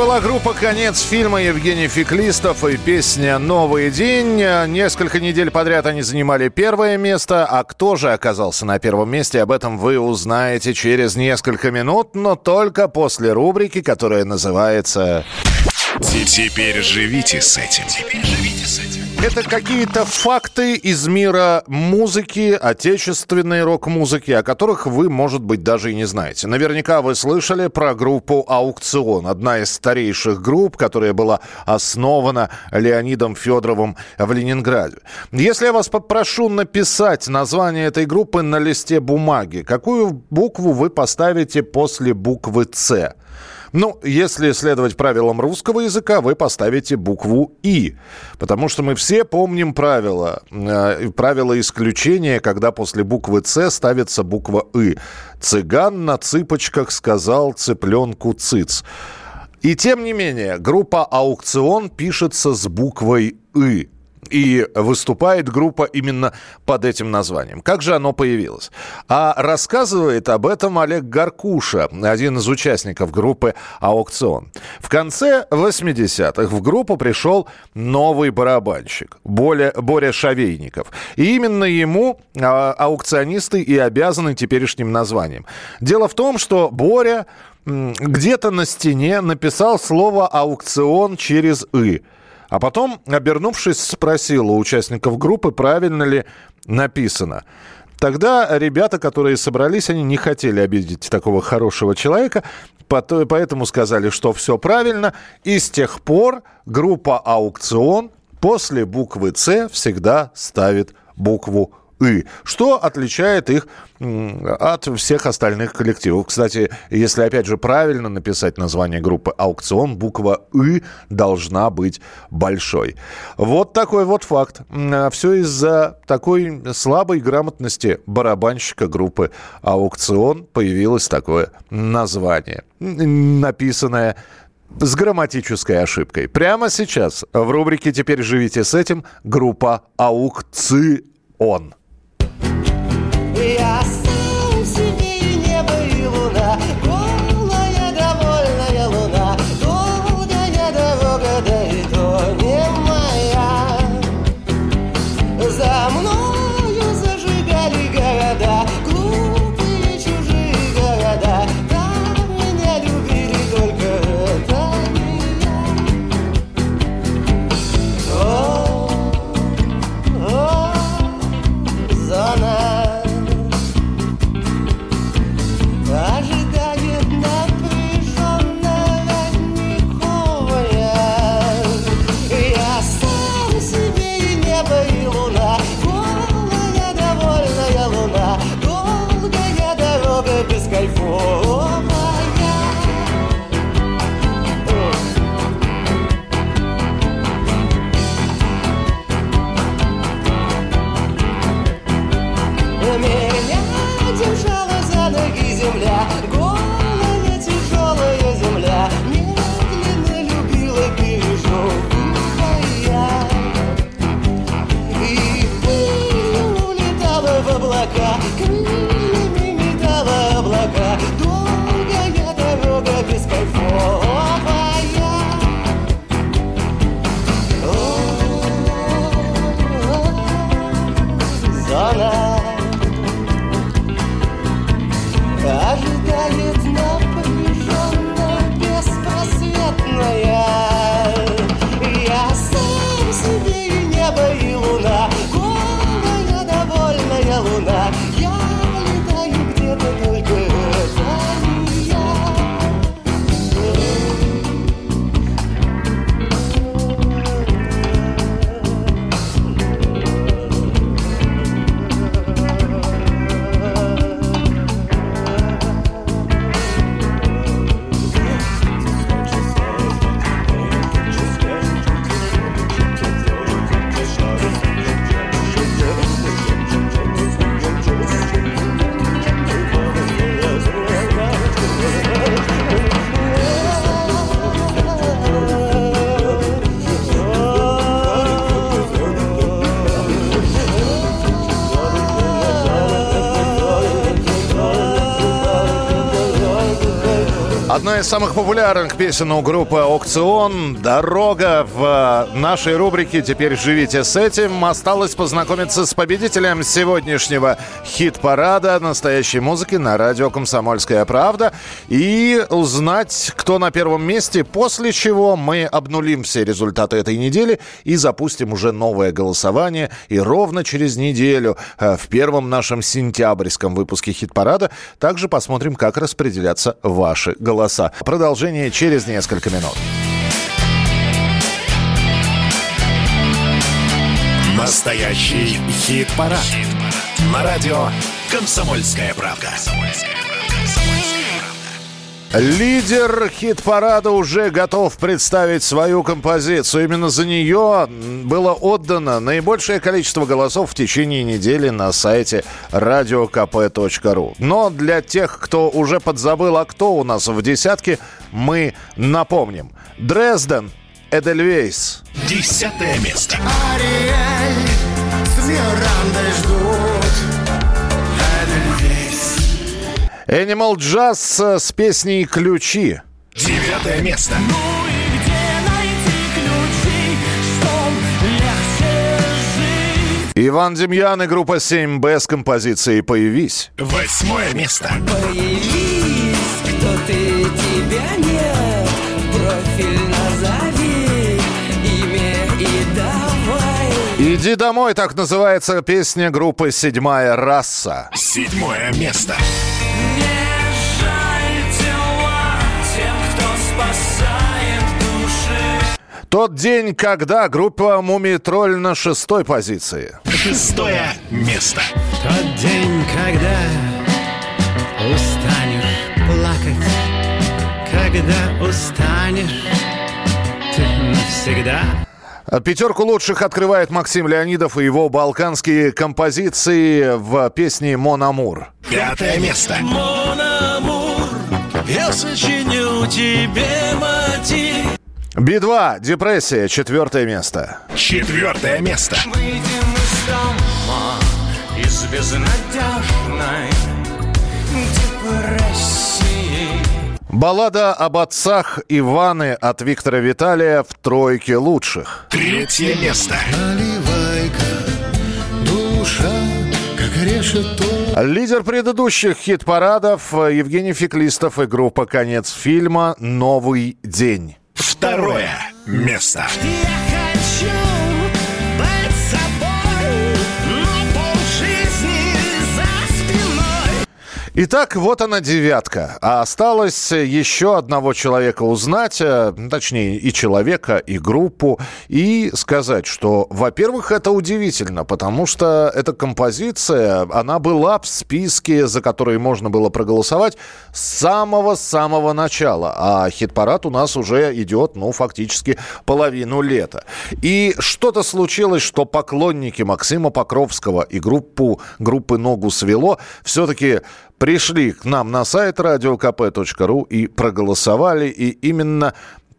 была группа «Конец фильма» Евгений Феклистов и песня «Новый день». Несколько недель подряд они занимали первое место. А кто же оказался на первом месте, об этом вы узнаете через несколько минут, но только после рубрики, которая называется... Теперь живите с этим. Теперь живите с этим. Это какие-то факты из мира музыки, отечественной рок-музыки, о которых вы, может быть, даже и не знаете. Наверняка вы слышали про группу «Аукцион», одна из старейших групп, которая была основана Леонидом Федоровым в Ленинграде. Если я вас попрошу написать название этой группы на листе бумаги, какую букву вы поставите после буквы «С»? Ну, если следовать правилам русского языка, вы поставите букву «и», потому что мы все помним правила, э, правила исключения, когда после буквы «ц» ставится буква «и». «Цыган на цыпочках сказал цыпленку цыц». И тем не менее, группа «Аукцион» пишется с буквой «и». И выступает группа именно под этим названием. Как же оно появилось? А рассказывает об этом Олег Гаркуша, один из участников группы «Аукцион». В конце 80-х в группу пришел новый барабанщик, Боля, Боря Шавейников. И именно ему а, аукционисты и обязаны теперешним названием. Дело в том, что Боря где-то на стене написал слово «аукцион» через «и». А потом, обернувшись, спросил у участников группы, правильно ли написано. Тогда ребята, которые собрались, они не хотели обидеть такого хорошего человека, поэтому сказали, что все правильно. И с тех пор группа «Аукцион» после буквы «С» всегда ставит букву «ы», что отличает их от всех остальных коллективов. Кстати, если, опять же, правильно написать название группы «Аукцион», буква «ы» должна быть большой. Вот такой вот факт. Все из-за такой слабой грамотности барабанщика группы «Аукцион» появилось такое название, написанное с грамматической ошибкой. Прямо сейчас в рубрике «Теперь живите с этим» группа «Аукцион». Я Из самых популярных песен у группы «Аукцион» «Дорога» в нашей рубрике «Теперь живите с этим». Осталось познакомиться с победителем сегодняшнего хит-парада настоящей музыки на радио «Комсомольская правда» и узнать, кто на первом месте, после чего мы обнулим все результаты этой недели и запустим уже новое голосование. И ровно через неделю э, в первом нашем сентябрьском выпуске хит-парада также посмотрим, как распределятся ваши голоса. Продолжение через несколько минут. Настоящий хит-парад. На радио «Комсомольская правда». Лидер хит-парада уже готов представить свою композицию. Именно за нее было отдано наибольшее количество голосов в течение недели на сайте radiokp.ru. Но для тех, кто уже подзабыл, а кто у нас в десятке, мы напомним. Дрезден, Эдельвейс. Десятое место. Ариэль с ждут Animal Jazz с песней «Ключи». Девятое место. Иван Демьян и группа 7Б с композицией «Появись». Восьмое место. Появись, кто ты, тебя нет Профиль назови, имя и давай «Иди домой» так называется песня группы «Седьмая раса». Седьмое место. Жаль тела Тот день, когда группа Мумий Тролль на шестой позиции. Шестое место. Тот день, когда устанешь плакать, когда устанешь ты навсегда. Пятерку лучших открывает Максим Леонидов и его балканские композиции в песне «Мон Амур». Пятое место. Мон амур, я сочиню тебе мотив. Би-2, депрессия, четвертое место. Четвертое место. Выйдем из дома, из безнадежной депрессии. Баллада об отцах Иваны от Виктора Виталия в тройке лучших. Третье место. Наливай-ка, душа, как решето. Лидер предыдущих хит-парадов Евгений Феклистов и группа «Конец фильма. Новый день». Второе место. Я хочу Итак, вот она девятка. А осталось еще одного человека узнать, э, точнее и человека, и группу, и сказать, что, во-первых, это удивительно, потому что эта композиция, она была в списке, за который можно было проголосовать с самого-самого начала. А хит-парад у нас уже идет, ну, фактически половину лета. И что-то случилось, что поклонники Максима Покровского и группу, группы «Ногу свело» все-таки пришли к нам на сайт radiokp.ru и проголосовали. И именно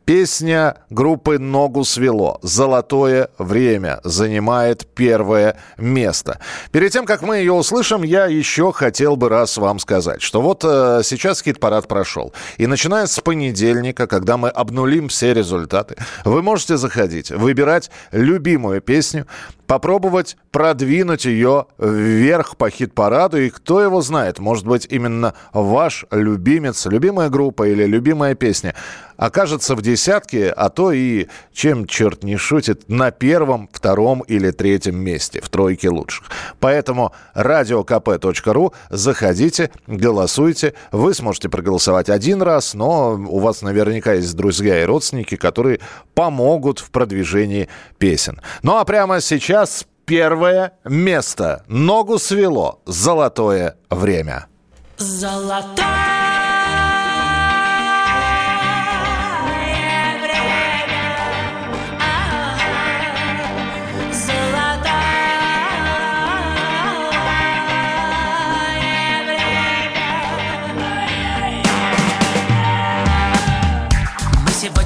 песня группы «Ногу свело» «Золотое время» занимает первое место. Перед тем, как мы ее услышим, я еще хотел бы раз вам сказать, что вот э, сейчас хит-парад прошел. И начиная с понедельника, когда мы обнулим все результаты, вы можете заходить, выбирать любимую песню, попробовать продвинуть ее вверх по хит-параду. И кто его знает, может быть, именно ваш любимец, любимая группа или любимая песня окажется в десятке, а то и, чем черт не шутит, на первом, втором или третьем месте, в тройке лучших. Поэтому radiokp.ru, заходите, голосуйте. Вы сможете проголосовать один раз, но у вас наверняка есть друзья и родственники, которые помогут в продвижении песен. Ну а прямо сейчас первое место. Ногу свело. Золотое время. Золотое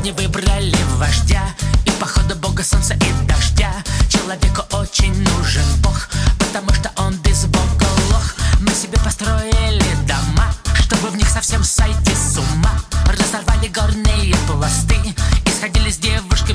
сегодня выбрали вождя. И походу бога солнца и дождя Человеку очень нужен бог Потому что он без бога лох. Мы себе построили дома Чтобы в них совсем сойти с ума. Разорвали горные пласты И сходили с девушками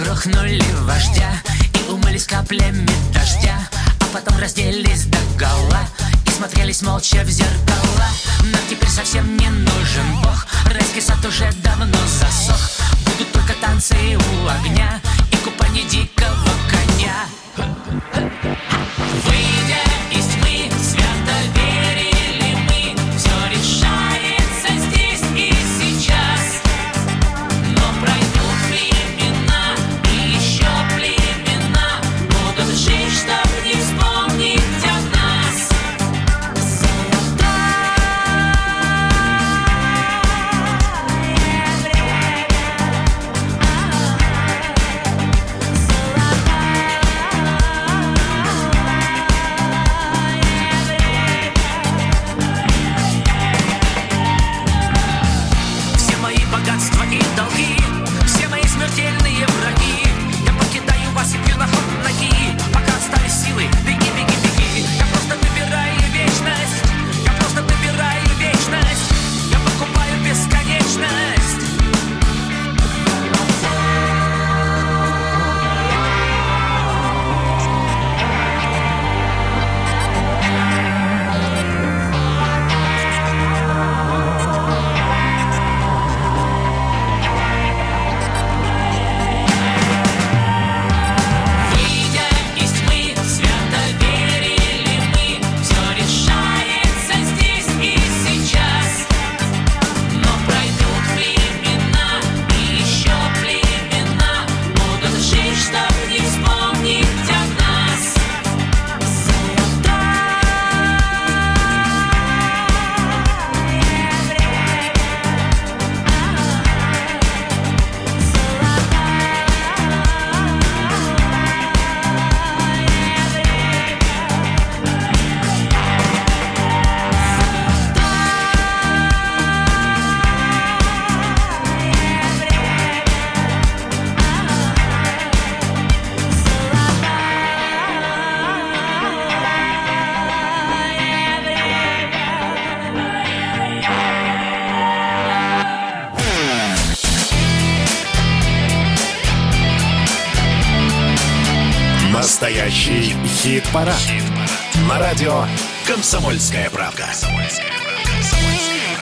грохнули вождя И умылись каплями дождя А потом разделись до гола И смотрелись молча в зеркала. Нам теперь совсем не нужен бог Райский сад уже давно засох. Будут только танцы у огня И купание дикого коня. Выйдя